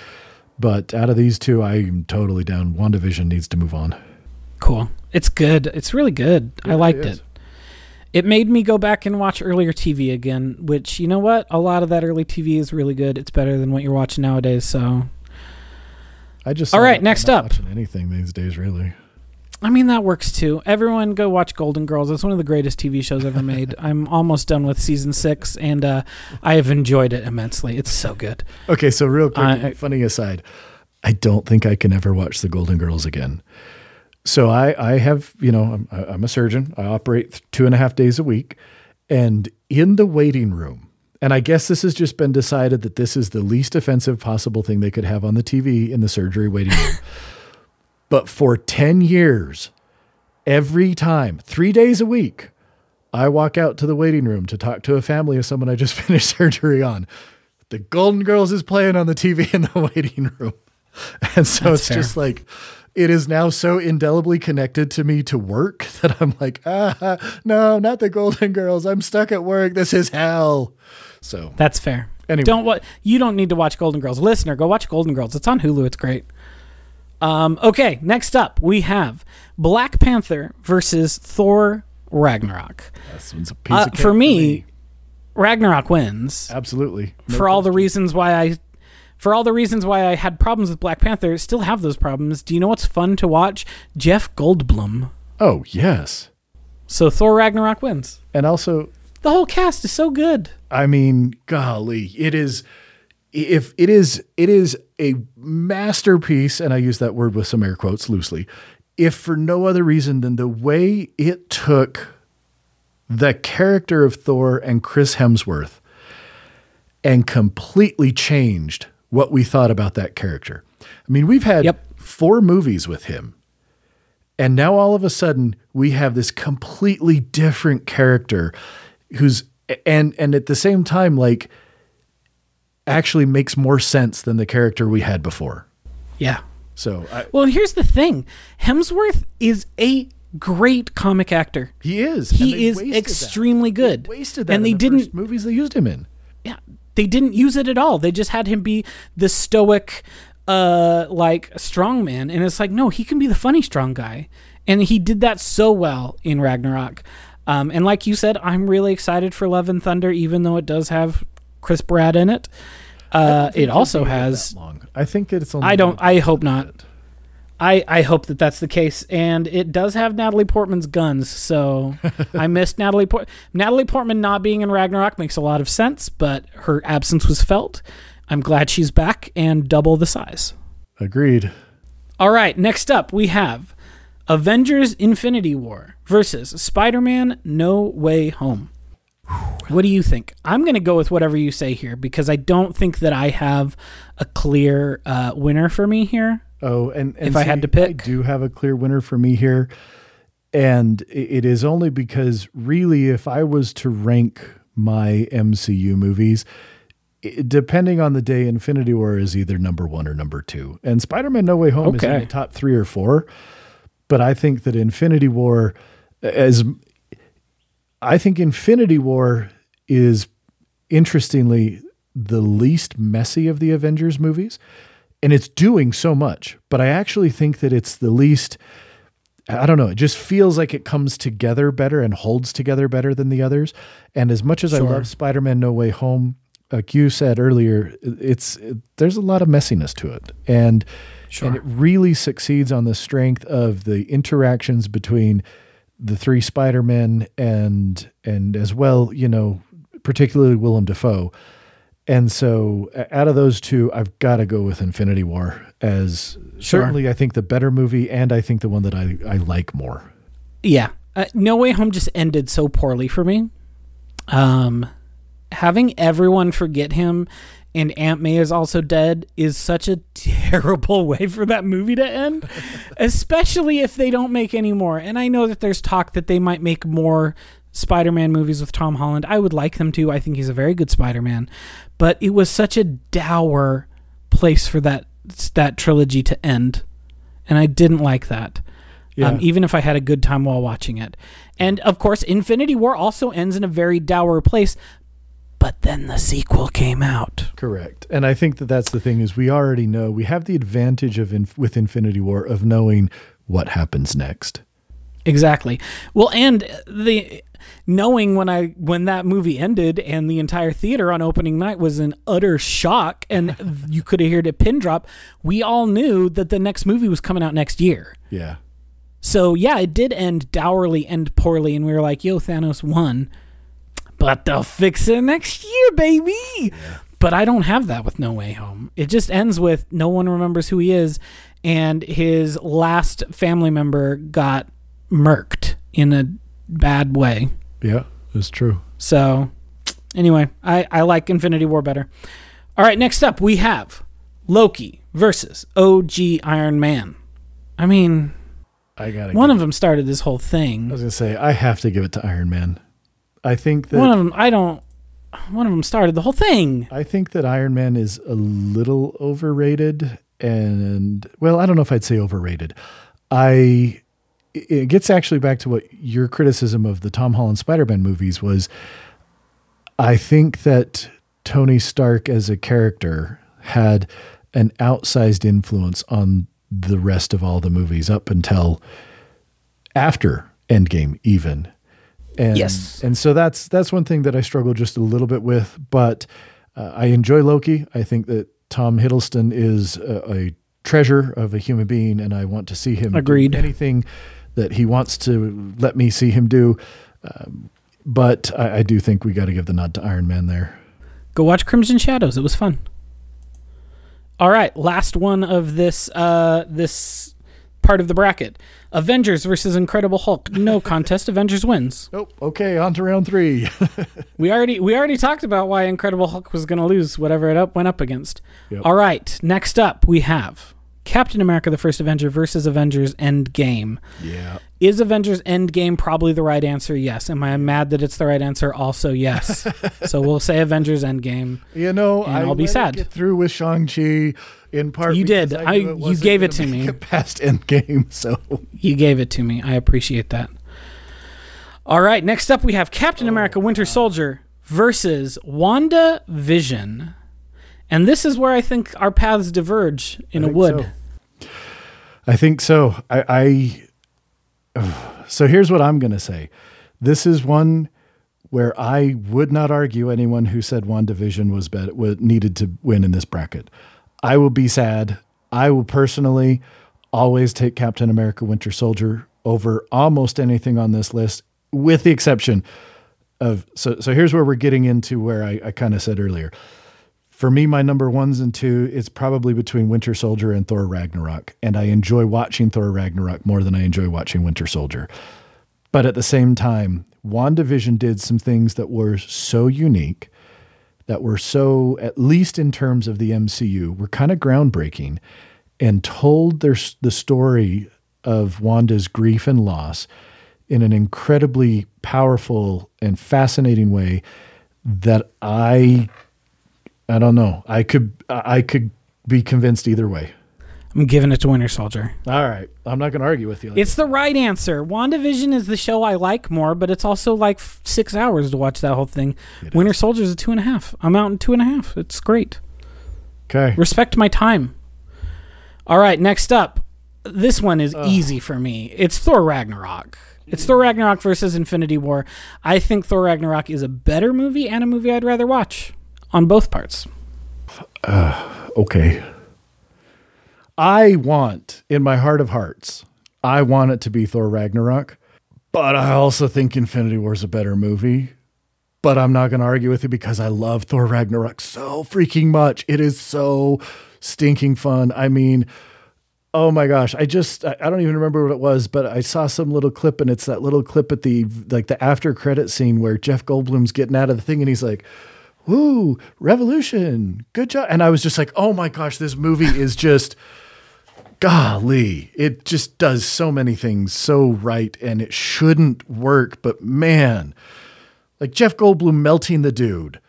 But out of these two, I'm totally down. WandaVision needs to move on. Cool. It's good. It's really good. I liked is. it. It made me go back and watch earlier TV again, which you know what? A lot of that early TV is really good. It's better than what you're watching nowadays. So, I just All right, saw right, I'm next up. Watching anything these days, really. I mean that works too. Everyone go watch Golden Girls. It's one of the greatest TV shows ever made. I'm almost done with season 6 and uh, I have enjoyed it immensely. It's so good. Okay, so real quick, I- funny aside, I don't think I can ever watch the Golden Girls again. So I, I have, you know, I'm, I'm a surgeon. I operate two and a half days a week, and in the waiting room, and I guess this has just been decided that this is the least offensive possible thing they could have on the TV in the surgery waiting room. but for ten years, every time, three days a week, I walk out to the waiting room to talk to a family of someone I just finished surgery on. The Golden Girls is playing on the TV in the waiting room. And so That's it's fair. just like, it is now so indelibly connected to me to work that I'm like, ah, no, not the Golden Girls. I'm stuck at work. This is hell. So, That's fair. Anyway. Don't what you don't need to watch Golden Girls. Listener, go watch Golden Girls. It's on Hulu. It's great. Um, okay, next up we have Black Panther versus Thor Ragnarok. this one's a piece Uh, of cake for me, Ragnarok wins. Absolutely. No for all the reasons why I for all the reasons why I had problems with Black Panther, still have those problems. Do you know what's fun to watch? Jeff Goldblum. Oh, yes. So Thor Ragnarok wins. And also, The whole cast is so good. I mean, golly, it is if it is it is a masterpiece, and I use that word with some air quotes loosely, if for no other reason than the way it took the character of Thor and Chris Hemsworth and completely changed what we thought about that character. I mean, we've had Yep. four movies with him, and now all of a sudden we have this completely different character who's and and at the same time like actually makes more sense than the character we had before. Yeah. So I, Well, here's the thing Hemsworth is a great comic actor. he is. He is wasted that. extremely good. They wasted that. and in they the didn't first movies they used him in. yeah, they didn't use it at all. They just had him be the stoic, uh, like strong man, and it's like no, he can be the funny strong guy, and he did that so well in Ragnarok. Um, and like you said, I'm really excited for Love and Thunder, even though it does have Chris Pratt in it. Uh, it also has. Long. I think it's only. I don't. I hope not. I, I hope that that's the case, and it does have Natalie Portman's guns. So I missed Natalie Port- Natalie Portman not being in Ragnarok makes a lot of sense, but her absence was felt. I'm glad she's back and double the size. Agreed. All right, next up we have Avengers: Infinity War versus Spider-Man: No Way Home. What do you think? I'm going to go with whatever you say here because I don't think that I have a clear uh, winner for me here. Oh, and, and If I had to pick? I do have a clear winner for me here, and it is only because really, if I was to rank my MCU movies, depending on the day, Infinity War is either number one or number two, and Spider-Man: No Way Home is in the top three or four. But I think that Infinity War, as I think Infinity War is interestingly the least messy of the Avengers movies and it's doing so much but i actually think that it's the least i don't know it just feels like it comes together better and holds together better than the others. And as much as i love spider-man no way home like you said earlier it's it, there's a lot of messiness to it. And Sure. and it really succeeds on the strength of the interactions between the three Spider-Men and and as well, you know, particularly Willem Dafoe. And so out of those two, I've got to go with Infinity War as Sure. certainly I think the better movie and I think the one that I, I like more. Yeah. Uh, no Way Home just ended so poorly for me. Um, having everyone forget him and Aunt May is also dead is such a terrible way for that movie to end, especially if they don't make any more. And I know that there's talk that they might make more Spider Man movies with Tom Holland. I would like them to. I think he's a very good Spider Man. But it was such a dour place for that that trilogy to end. And I didn't like that Yeah. um, even if I had a good time while watching it. And of course, Infinity War also ends in a very dour place. But then the sequel came out. Correct. And I think that that's the thing is we already know we have the advantage of in, with Infinity War of knowing what happens next. Exactly. Well, and the knowing when I when that movie ended and the entire theater on opening night was in utter shock and you could have heard a pin drop, we all knew that the next movie was coming out next year. Yeah. So yeah, it did end dourly and poorly, and we were like, "Yo, Thanos won," but they'll fix it next year, baby. But I don't have that with No Way Home. It just ends with no one remembers who he is, and his last family member got murked in a bad way. Yeah, it's true. So, anyway, I, I like Infinity War better. All right, next up we have Loki versus OG Iron Man. I mean, I got one of them started this whole thing. I was going to say I have to give it to Iron Man. I think that One of them, I don't. One of them started the whole thing. I think that Iron Man is a little overrated and well, I don't know if I'd say overrated. I it gets actually back to what your criticism of the Tom Holland Spider-Man movies was I think that Tony Stark as a character had an outsized influence on the rest of all the movies up until after Endgame even. And, Yes. And so that's that's one thing that I struggle just a little bit with, but uh, I enjoy Loki. I think that Tom Hiddleston is a, a treasure of a human being, and I want to see him do Agreed. anything that he wants to let me see him do. Um, but I, I do think we got to give the nod to Iron Man there. Go watch Crimson Shadows. It was fun. All right, last one of this uh this part of the bracket. Avengers versus Incredible Hulk. No contest. Avengers wins. Oh, okay. On to round three. We already we already talked about why Incredible Hulk was going to lose whatever it up went up against. Yep. All right. Next up, we have Captain America: The First Avenger versus Avengers Endgame. yeah. Is Avengers Endgame probably the right answer? Yes. Am I mad that it's the right answer? Also, yes. so we'll say Avengers Endgame. You know, And I I'll be sad. Get through with Shang Chi in part. You did. I, I- you gave it gonna me. it Past Endgame, so You gave it to me. I appreciate that. All right, next up we have Captain oh, America Winter Soldier versus Wanda Vision. And this is where I think our paths diverge in I a wood. so. I think so. I, I so here's what I'm going to say. This is one where I would not argue anyone who said was better, was needed to win in this bracket. I will be sad. I will personally always take Captain America Winter Soldier over almost anything on this list, with the exception of so so here's where we're getting into where I, I kind of said earlier. For me, my number ones and two is probably between Winter Soldier and Thor Ragnarok. And I enjoy watching Thor Ragnarok more than I enjoy watching Winter Soldier. But at the same time, WandaVision did some things that were so unique, that were so, at least in terms of the MCU, were kind of groundbreaking and told their, the story of Wanda's grief and loss in an incredibly powerful and fascinating way that I I don't know. I could I could be convinced either way. I'm giving it to Winter Soldier. All right. I'm not going to argue with you. It's the right answer. WandaVision is the show I like more, but it's also like f- six hours to watch that whole thing. Winter Soldier is a two and a half. I'm out in two and a half. It's great. okay. Respect my time. All right, next up. This one is easy for me. It's Thor Ragnarok. It's Thor Ragnarok versus Infinity War. I think Thor Ragnarok is a better movie and a movie I'd rather watch on both parts. Uh, okay. I want in my heart of hearts, I want it to be Thor Ragnarok, but I also think Infinity War is a better movie. But I'm not going to argue with you because I love Thor Ragnarok so freaking much. It is so stinking fun. I mean, Oh my gosh. I just I I don't even remember what it was, but I saw some little clip and it's that little clip at the like the after credit scene where Jeff Goldblum's getting out of the thing and he's like, Woo, revolution. Good job. And I was just like, oh my gosh, this movie is just golly. It just does so many things so right and it shouldn't work, but man, like Jeff Goldblum melting the dude.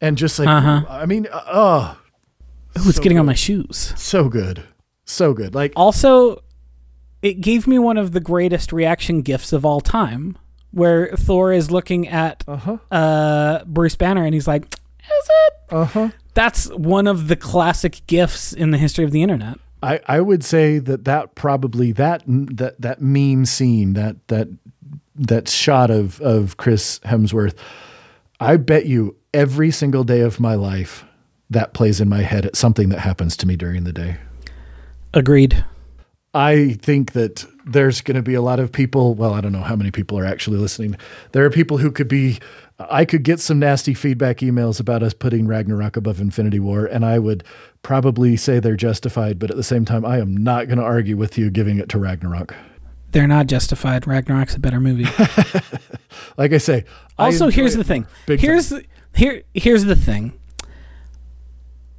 And just like I mean, uh, oh, Ooh, it's getting on my shoes. so good. So good. Like Also, it gave me one of the greatest reaction gifts of all time, where Thor is looking at Uh-huh. uh, Bruce Banner and he's like, "Is it?" Uh-huh. That's one of the classic gifts in the history of the internet. I, I would say that that probably that that that meme scene that that that shot of of Chris Hemsworth, I bet you every single day of my life that plays in my head at something that happens to me during the day. Agreed. I think that there's going to be a lot of people. Well, I don't know how many people are actually listening. There are people who could be. I could get some nasty feedback emails about us putting Ragnarok above Infinity War, and I would probably say they're justified. But at the same time, I am not going to argue with you giving it to Ragnarok. They're not justified. Ragnarok's a better movie. Like I say. Also, enjoy here's the thing. here's the, here here's the thing.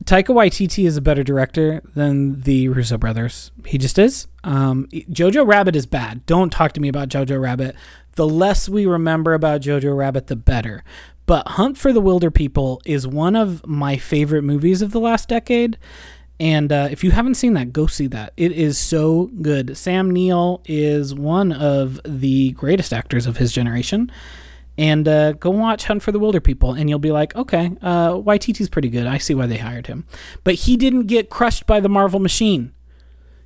Taika Waititi is a better director than the Russo brothers. He just is. Um, Jojo Rabbit is bad. Don't talk to me about Jojo Rabbit. The less we remember about Jojo Rabbit, the better. But Hunt for the Wilderpeople is one of my favorite movies of the last decade. And uh, if you haven't seen that, go see that. It is so good. Sam Neill is one of the greatest actors of his generation and uh, go watch Hunt for the Wilderpeople, and you'll be like, okay, uh, Waititi's pretty good. I see why they hired him, but he didn't get crushed by the Marvel machine.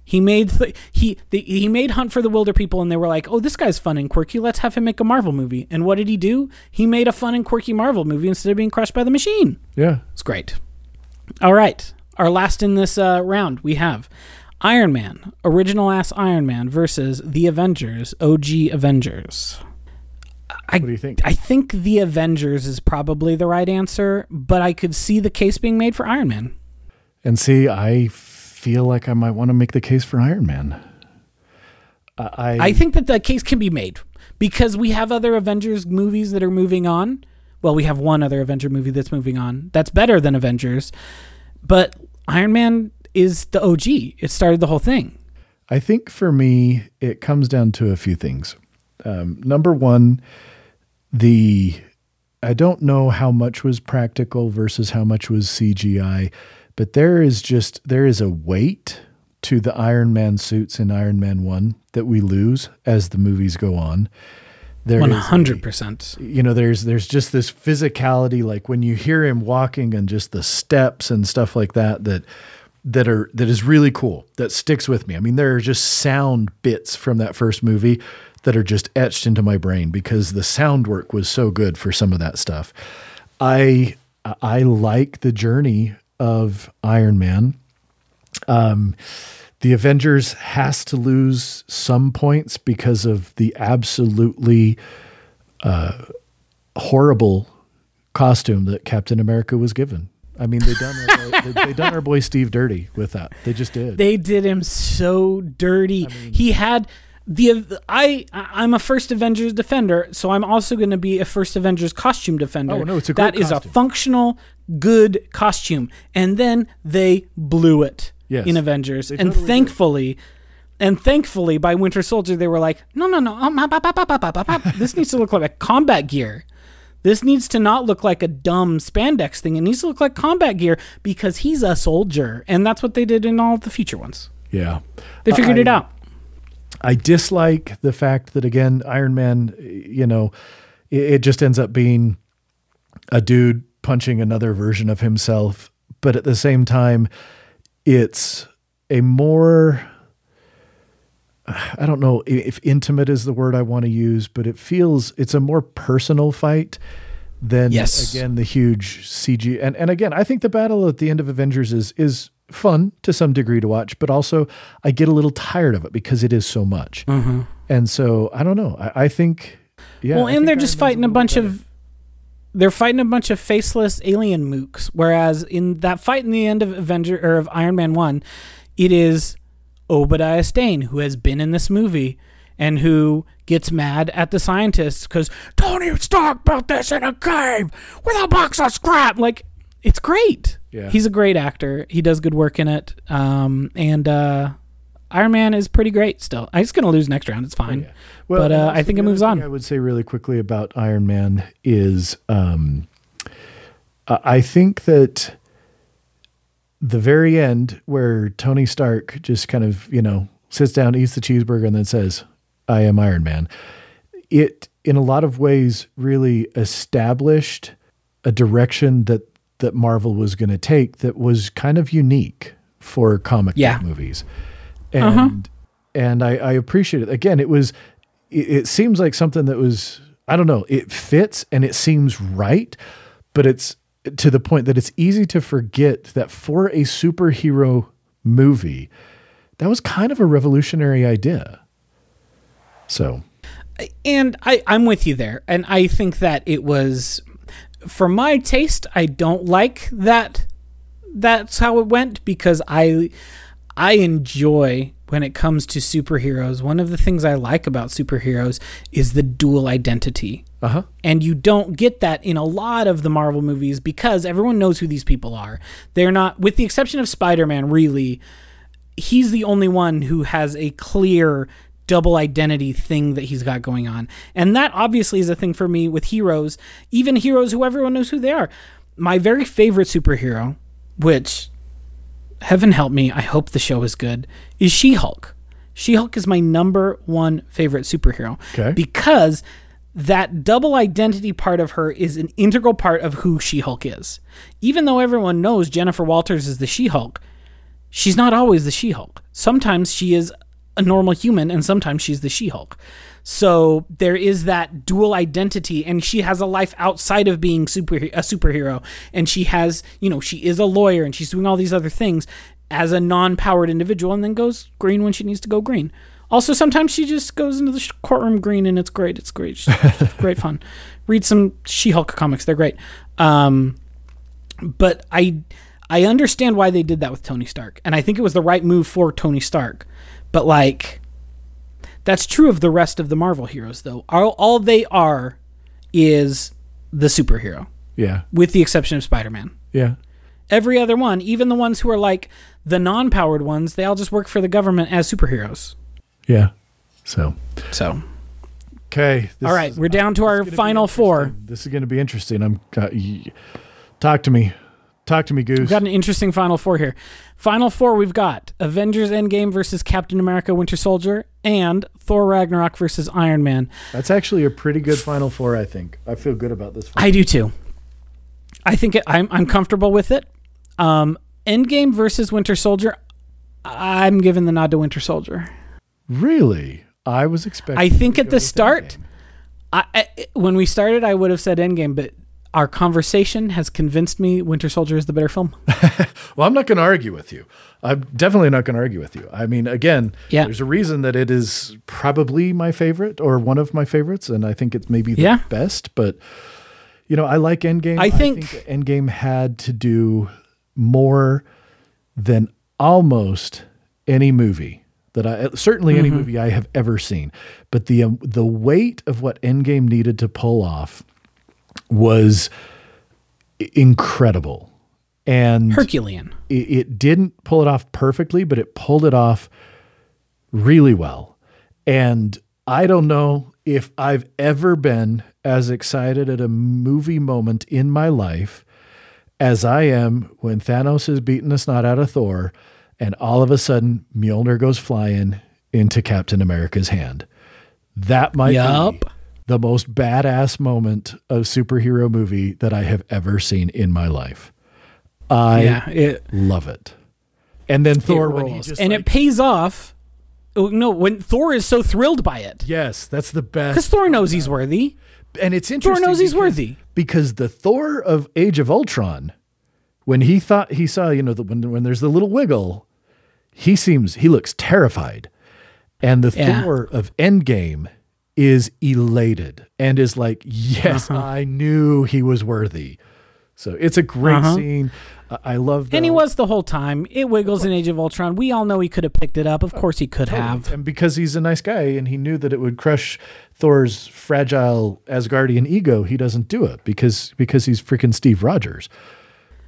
He made th- he the, he made Hunt for the Wilderpeople, and they were like, oh, this guy's fun and quirky. Let's have him make a Marvel movie. And what did he do? He made a fun and quirky Marvel movie instead of being crushed by the machine. Yeah. It's great. All right. Our last in this uh, round, we have Iron Man, original ass Iron Man versus the Avengers, OG Avengers. I, What do you think? I think the Avengers is probably the right answer, but I could see the case being made for Iron Man. And see, I feel like I might want to make the case for Iron Man. I I think that the case can be made because we have other Avengers movies that are moving on. Well, we have one other Avenger movie that's moving on. That's better than Avengers. But Iron Man is the OG. It started the whole thing. I think for me, it comes down to a few things. Um, number one, the I don't know how much was practical versus how much was CGI, but there is just there is a weight to the Iron Man suits in Iron Man 1 that we lose as the movies go on. There One is a- hundred percent. you know there's there's just this physicality like when you hear him walking and just the steps and stuff like that that that are that is really cool that sticks with me i mean there are just sound bits from that first movie that are just etched into my brain because the sound work was so good for some of that stuff i i like the journey of iron man um, the Avengers has to lose some points because of the absolutely uh, horrible costume that Captain America was given. I mean, they done our boy, they, they done our boy Steve dirty with that. They just did. They did him so dirty. he had the I I'm a first Avengers defender, so I'm also going to be a first Avengers costume defender. Oh no, it's a that is a functional good costume, and then they blew it yes. in Avengers, they and totally thankfully. Did. And thankfully, by Winter Soldier, they were like, no, no, no, oh, this needs to look like a combat gear. This needs to not look like a dumb spandex thing. It needs to look like combat gear because he's a soldier. And that's what they did in all the future ones. Yeah. They figured I, it out. I dislike the fact that again, Iron Man, you know, it, it just ends up being a dude punching another version of himself, but at the same time, it's a more uh, I don't know if intimate is the word I want to use, but it feels it's a more personal fight than Yes. again the huge CG. And and again, I think the battle at the end of Avengers is is fun to some degree to watch, but also I get a little tired of it because it is so much. Mm-hmm. And so I don't know. I, I think yeah. well, I and they're Iron just Man's fighting a little bunch better. of they're fighting a bunch of faceless alien mooks. Whereas in that fight in the end of Avenger or of Iron Man one, it is Obadiah Stane who has been in this movie and who gets mad at the scientists because Tony Stark built this in a cave with a box of scrap. Like it's great. Yeah. He's a great actor. He does good work in it. Um, and uh, Iron Man is pretty great still. He's gonna lose next round. It's fine. Yeah, but uh, I think it moves on. I would say really quickly about Iron Man is um, I I think that the very end where Tony Stark just kind of, you know, sits down, eats the cheeseburger, and then says, I am Iron Man. It, in a lot of ways, really established a direction that that Marvel was going to take that was kind of unique for comic Yeah. book movies. Uh-huh. And and I, I appreciate it. Again, it was it, it seems like something that was I don't know, it fits and it seems right, but it's to the point that it's easy to forget that for a superhero movie, that was kind of a revolutionary idea. So and I, I'm with you there. And I think that it was, for my taste, I don't like that. That's how it went because I, I enjoy when it comes to superheroes. One of the things I like about superheroes is the dual identity. uh huh. And you don't get that in a lot of the Marvel movies because everyone knows who these people are. They're not, with the exception of Spider Man, really, he's the only one who has a clear double identity thing that he's got going on. And that obviously is a thing for me with heroes, even heroes who everyone knows who they are. My very favorite superhero, which heaven help me, I hope the show is good, is She Hulk. She Hulk is my number one favorite superhero. Okay. Because that double identity part of her is an integral part of who She Hulk is. Even though everyone knows Jennifer Walters is the She Hulk, she's not always the She Hulk. Sometimes she is a normal human, and sometimes she's the She Hulk. So there is that dual identity, and she has a life outside of being super a superhero, and she has you know she is a lawyer, and she's doing all these other things as a non-powered individual, and then goes green when she needs to go green. Also, sometimes she just goes into the courtroom green, and it's great. It's great. It's great fun. Read some She-Hulk comics; they're great. Um, but I I understand why they did that with Tony Stark, and I think it was the right move for Tony Stark. But like That's true of the rest of the Marvel heroes, though. All, all they are is the superhero, Yeah. with the exception of Spider Man. Yeah. Every other one, even the ones who are like the non powered ones, they all just work for the government as superheroes. Yeah. So, So, okay. this all right, is- we're down to our final four. This is going to be interesting. I'm uh, y- talk to me. Talk to me, Goose. We've got an interesting final four here. Final four, we've got Avengers Endgame versus Captain America Winter Soldier and Thor Ragnarok versus Iron Man. That's actually a pretty good final four, I think. I feel good about this. I do too. I think it, I'm I'm comfortable with it. Um, Endgame versus Winter Soldier. I'm giving the nod to Winter Soldier. really? I was expecting. I think at the start, I, I when we started, I would have said Endgame, but our conversation has convinced me Winter Soldier is the better film. Well, I'm not going to argue with you. I'm definitely not going to argue with you. I mean, again, Yeah. there's a reason that it is probably my favorite or one of my favorites, and I think it's maybe the Yeah. best. But you know, I like Endgame. I think- Endgame had to do more than almost any movie that I certainly any movie I have ever seen. But the um, the weight of what Endgame needed to pull off was incredible. And Herculean. it, it didn't pull it off perfectly, but it pulled it off really well. And I don't know if I've ever been as excited at a movie moment in my life as I am when Thanos has beaten the snot out of Thor and all of a sudden Mjolnir goes flying into Captain America's hand. That might Yup. be the most badass moment of superhero movie that I have ever seen in my life. I yeah, it, love it. And then Thor rolls. and like- it pays off. Oh, no, when Thor is so thrilled by it yes, that's the best. because. Thor knows he's worthy. And it's interesting. Thor knows he's because- worthy. because the Thor of Age of Ultron, when he thought he saw, you know, the, when when there's the little wiggle, he seems he looks terrified, and the Yeah. Thor of Endgame is elated and is like, yes, Uh-huh. I knew he was worthy. So it's a great Uh-huh. scene. I I love that. And he was the whole time. It wiggles in Age of Ultron. We all know he could have picked it up. Of course he could have. And because he's a nice guy and he knew that it would crush Thor's fragile Asgardian ego, he doesn't do it because because he's freaking Steve Rogers.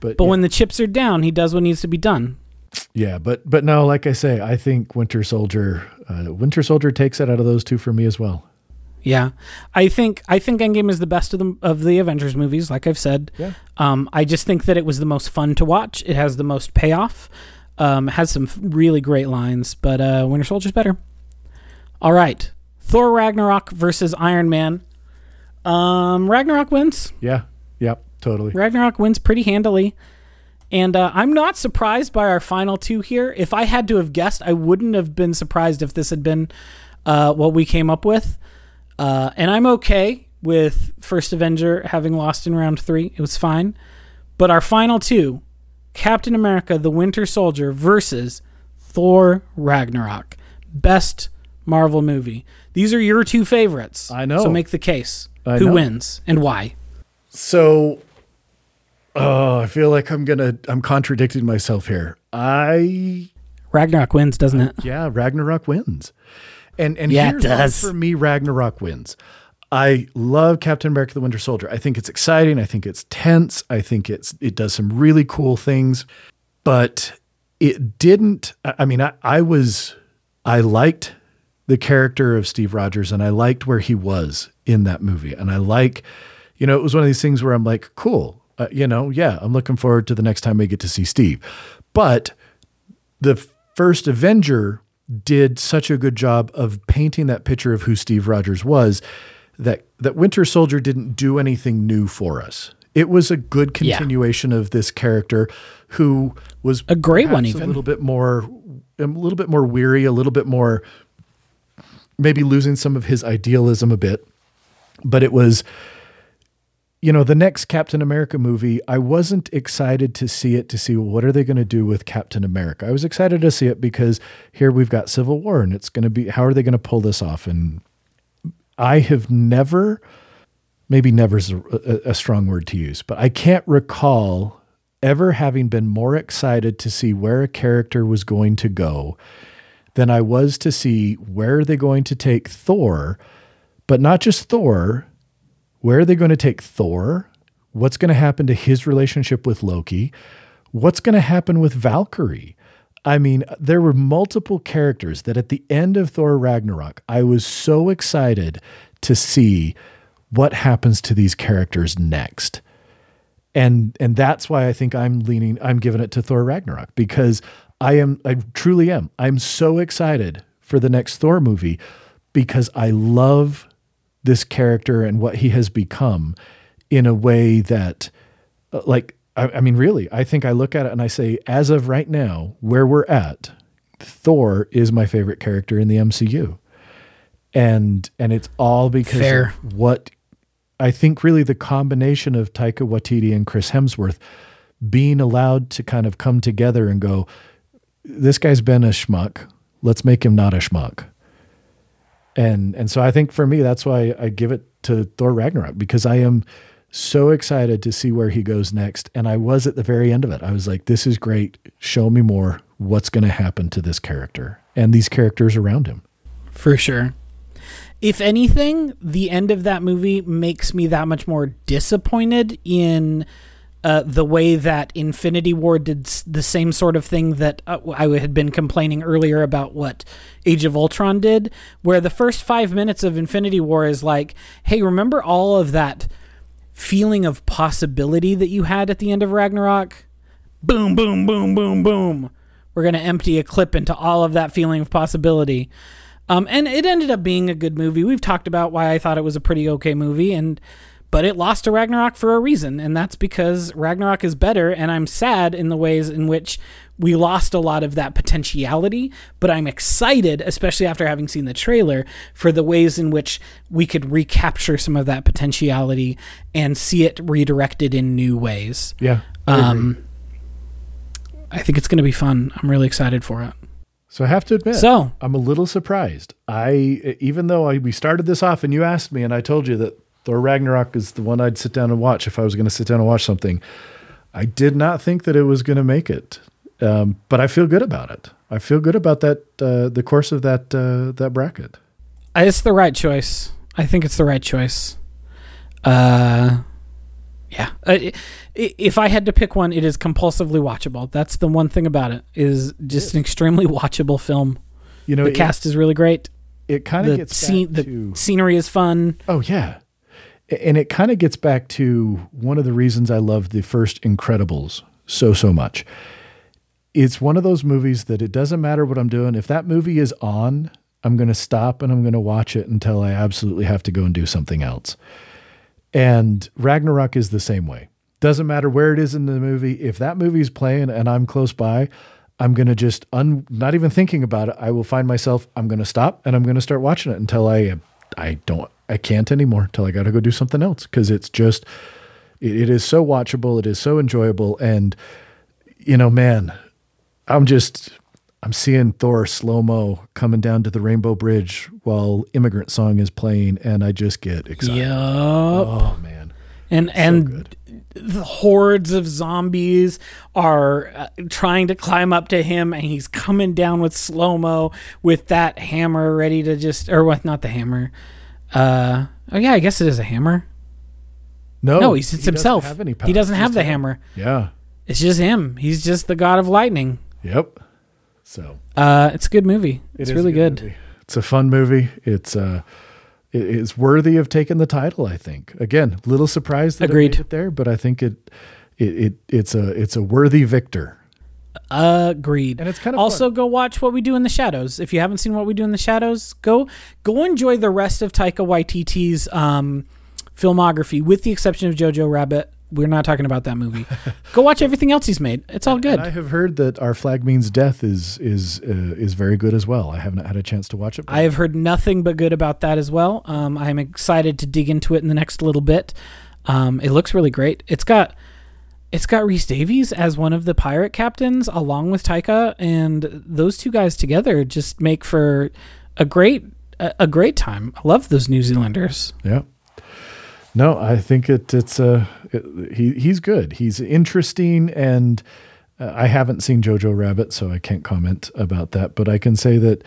But, But yeah, when the chips are down, he does what needs to be done. yeah, but but no, like I say, I think Winter Soldier uh, Winter Soldier takes it out of those two for me as well. Yeah, I think I think Endgame is the best of the of the Avengers movies. Like I've said, Yeah. um, I just think that it was the most fun to watch. It has the most payoff. Um, has some really great lines, but uh, Winter Soldier's better. All right, Thor Ragnarok versus Iron Man. Um, Ragnarok wins. Yeah. Yep. Totally. Ragnarok wins pretty handily. And uh, I'm not surprised by our final two here. If I had to have guessed, I wouldn't have been surprised if this had been uh, what we came up with. Uh, and I'm okay with First Avenger having lost in round three. It was fine. But our final two Captain America, the Winter Soldier versus Thor Ragnarok. Best Marvel movie. These are your two favorites. I know. So make the case. I Who know. wins and why? So, oh, I feel like I'm gonna I'm contradicting myself here. I Ragnarok wins, doesn't it? yeah, Ragnarok wins. And and Yeah, here's does. for me Ragnarok wins. I love Captain America the Winter Soldier. I think it's exciting, I think it's tense, I think it's it does some really cool things, but it didn't I I mean I, I was I liked the character of Steve Rogers and I liked where he was in that movie. And I like, you know, it was one of these things where I'm like, cool, uh, you know, yeah, I'm looking forward to the next time we get to see Steve. But the first Avenger did such a good job of painting that picture of who Steve Rogers was that that Winter Soldier didn't do anything new for us. It was a good Yeah. continuation of this character who was A great one, even. a little bit more a little bit more weary, a little bit more maybe losing some of his idealism a bit. But it was you know, the next Captain America movie, I wasn't excited to see it to see what are they going to do with Captain America. I was excited to see it because here we've got Civil War and it's going to be how are they going to pull this off and I have never maybe never is a, a, strong word to use, but I can't recall ever having been more excited to see where a character was going to go than I was to see where are they going to take Thor, but not just Thor. Where are they going to take Thor? What's going to happen to his relationship with Loki? What's going to happen with Valkyrie? I mean, there were multiple characters that at the end of Thor Ragnarok, I was so excited to see what happens to these characters next. And and that's why I think I'm leaning I'm giving it to Thor Ragnarok because I am I truly am. I'm so excited for the next Thor movie because I love this character and what he has become in a way that uh, like I, I mean really I think I look at it and I say as of right now where we're at Thor is my favorite character in the MCU and and it's all because Fair. of what I think really the combination of Taika Waititi and Chris Hemsworth being allowed to kind of come together and go, this guy's been a schmuck. Let's make him not a schmuck. And and so I think for me that's why I give it to Thor Ragnarok because I am so excited to see where he goes next. And I was at the very end of it. I was like, this is great. Show me more. What's going to happen to this character and these characters around him? For sure. If anything, the end of that movie makes me that much more disappointed in uh, the way that Infinity War did the same sort of thing that uh, I had been complaining earlier about what Age of Ultron did, where the first five minutes of Infinity War is like, hey, remember all of that feeling of possibility that you had at the end of Ragnarok? Boom, boom, boom, boom, boom. We're going to empty a clip into all of that feeling of possibility. Um, and it ended up being a good movie. We've talked about why I thought it was a pretty okay movie, and but it lost to Ragnarok for a reason, and that's because Ragnarok is better. And I'm sad in the ways in which we lost a lot of that potentiality, but I'm excited, especially after having seen the trailer, for the ways in which we could recapture some of that potentiality and see it redirected in new ways. Yeah. I. Um, I think it's going to be fun. I'm really excited for it. So I have to admit, So- I'm a little surprised. I even though I, we started this off and you asked me and I told you that Thor Ragnarok is the one I'd sit down and watch if I was going to sit down and watch something. I did not think that it was going to make it, um, but I feel good about it. I feel good about that uh, the course of that uh, that bracket. Uh, It's the right choice. I think it's the right choice. Uh, yeah. Uh, if I had to pick one, it is compulsively watchable. That's the one thing about it is just an extremely watchable film. You know, The it, cast is really great. it kind of gets scene, the to scenery is fun. Oh yeah. And it kind of gets back to one of the reasons I love the first Incredibles so so much. It's one of those movies that it doesn't matter what I'm doing. If that movie is on, I'm going to stop and I'm going to watch it until I absolutely have to go and do something else. And Ragnarok is the same way. Doesn't matter where it is in the movie. If that movie's playing and I'm close by, I'm going to just un, not even thinking about it. I will find myself, I'm going to stop and I'm going to start watching it until I, I don't, I can't anymore till I got to go do something else. Cause it's just, it, it is so watchable. It is so enjoyable. And, you know, man, I'm just, I'm seeing Thor slow mo coming down to the Rainbow Bridge while Immigrant Song is playing, and I just get excited. Yup. Oh man, and and good. the hordes of zombies are uh, trying to climb up to him and he's coming down with slow mo with that hammer ready to just or what not the hammer uh oh yeah i guess it is a hammer no, no he's he it's doesn't himself have any he doesn't have the hammer Yeah. it's just him he's just the god of lightning Yep. So uh it's a good movie it it's really good, movie. It's a fun movie. It's uh, it, it's worthy of taking the title. I think. Again, little surprise that Agreed. it there, but I think it, it, it it's a it's a worthy victor. Agreed And it's kind of also go watch what we do in the shadows if you haven't seen what we do in the shadows go go enjoy the rest of taika waititi's um filmography with the exception of jojo rabbit we're not talking about that movie go watch everything else he's made it's all good And I have heard that our flag means death is is uh, is very good as well. I haven't had a chance to watch it. I have heard nothing but good about that as well. Um, I'm excited to dig into it in the next little bit. Um, it looks really great. It's got it's got Rhys Darby as one of the pirate captains, along with Taika, and those two guys together just make for a great a, great time. I love those New Zealanders. Yeah. No, I think it, it's uh, it, he he's good. He's interesting, and Uh, I haven't seen Jojo Rabbit, so I can't comment about that. But I can say that,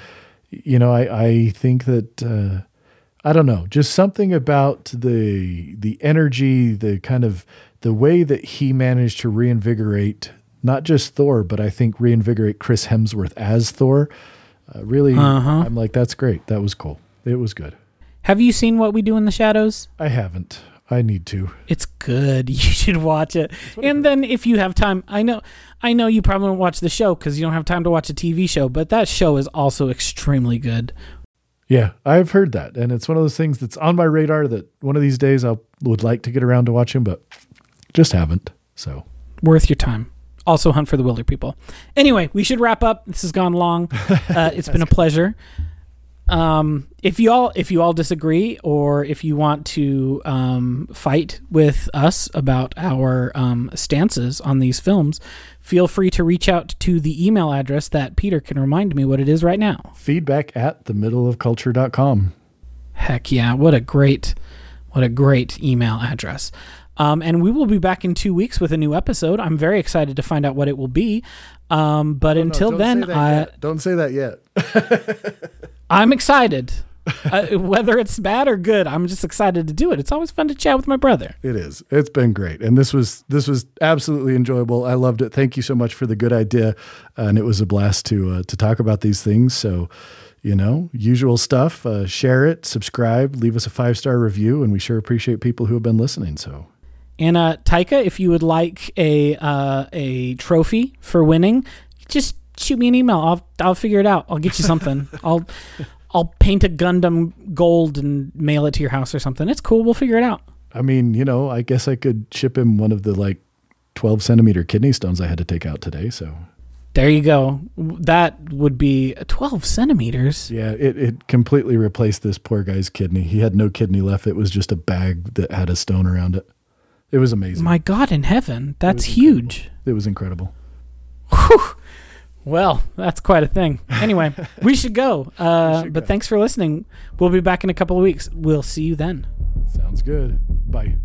you know, I, I think that uh, I don't know, just something about the the energy, the kind of the way that he managed to reinvigorate not just Thor, but I think reinvigorate Chris Hemsworth as Thor. Uh, really, Uh-huh. I'm like, that's great. That was cool. It was good. Have you seen What We Do in the Shadows? I haven't. I need to. It's good. You should watch it. And then if you have time, I know I know you probably won't watch the show cuz you don't have time to watch a TV show, but that show is also extremely good. Yeah, I've heard that, and it's one of those things that's on my radar that one of these days I would like to get around to watching, but just haven't. So Worth your time. Also hunt for the Wilderpeople. Anyway, we should wrap up. This has gone long. Uh, it's been a pleasure. Um, if you all if you all disagree or if you want to um, fight with us about our um, stances on these films, feel free to reach out to the email address that Peter can remind me what it is right now. feedback at the middle of culture.com. Heck yeah! What a great, what a great email address. Um, and we will be back in two weeks with a new episode. I'm very excited to find out what it will be. Um, but until then, I, don't say that yet. I'm excited. uh, whether it's bad or good, I'm just excited to do it. It's always fun to chat with my brother. It is. It's been great, and this was this was absolutely enjoyable. I loved it. Thank you so much for the good idea, and it was a blast to uh, to talk about these things. So, you know, usual stuff. Uh, share it, subscribe, leave us a five star review, and we sure appreciate people who have been listening. So, And uh, Taika, if you would like a uh, a trophy for winning, just shoot me an email. I'll I'll figure it out. I'll get you something. I'll I'll paint a Gundam gold and mail it to your house or something. It's cool. We'll figure it out. I mean, you know, I guess I could ship him one of the like twelve centimeter kidney stones I had to take out today. So, There you go. That would be 12 centimeters. yeah, it it completely replaced this poor guy's kidney. He had no kidney left. It was just a bag that had a stone around it. It was amazing. My God in heaven, that's was huge. it was incredible. Whew. Well, that's quite a thing. Anyway, we should go. Uh, should but go. thanks for listening. We'll be back in a couple of weeks. We'll see you then. Sounds good. Bye.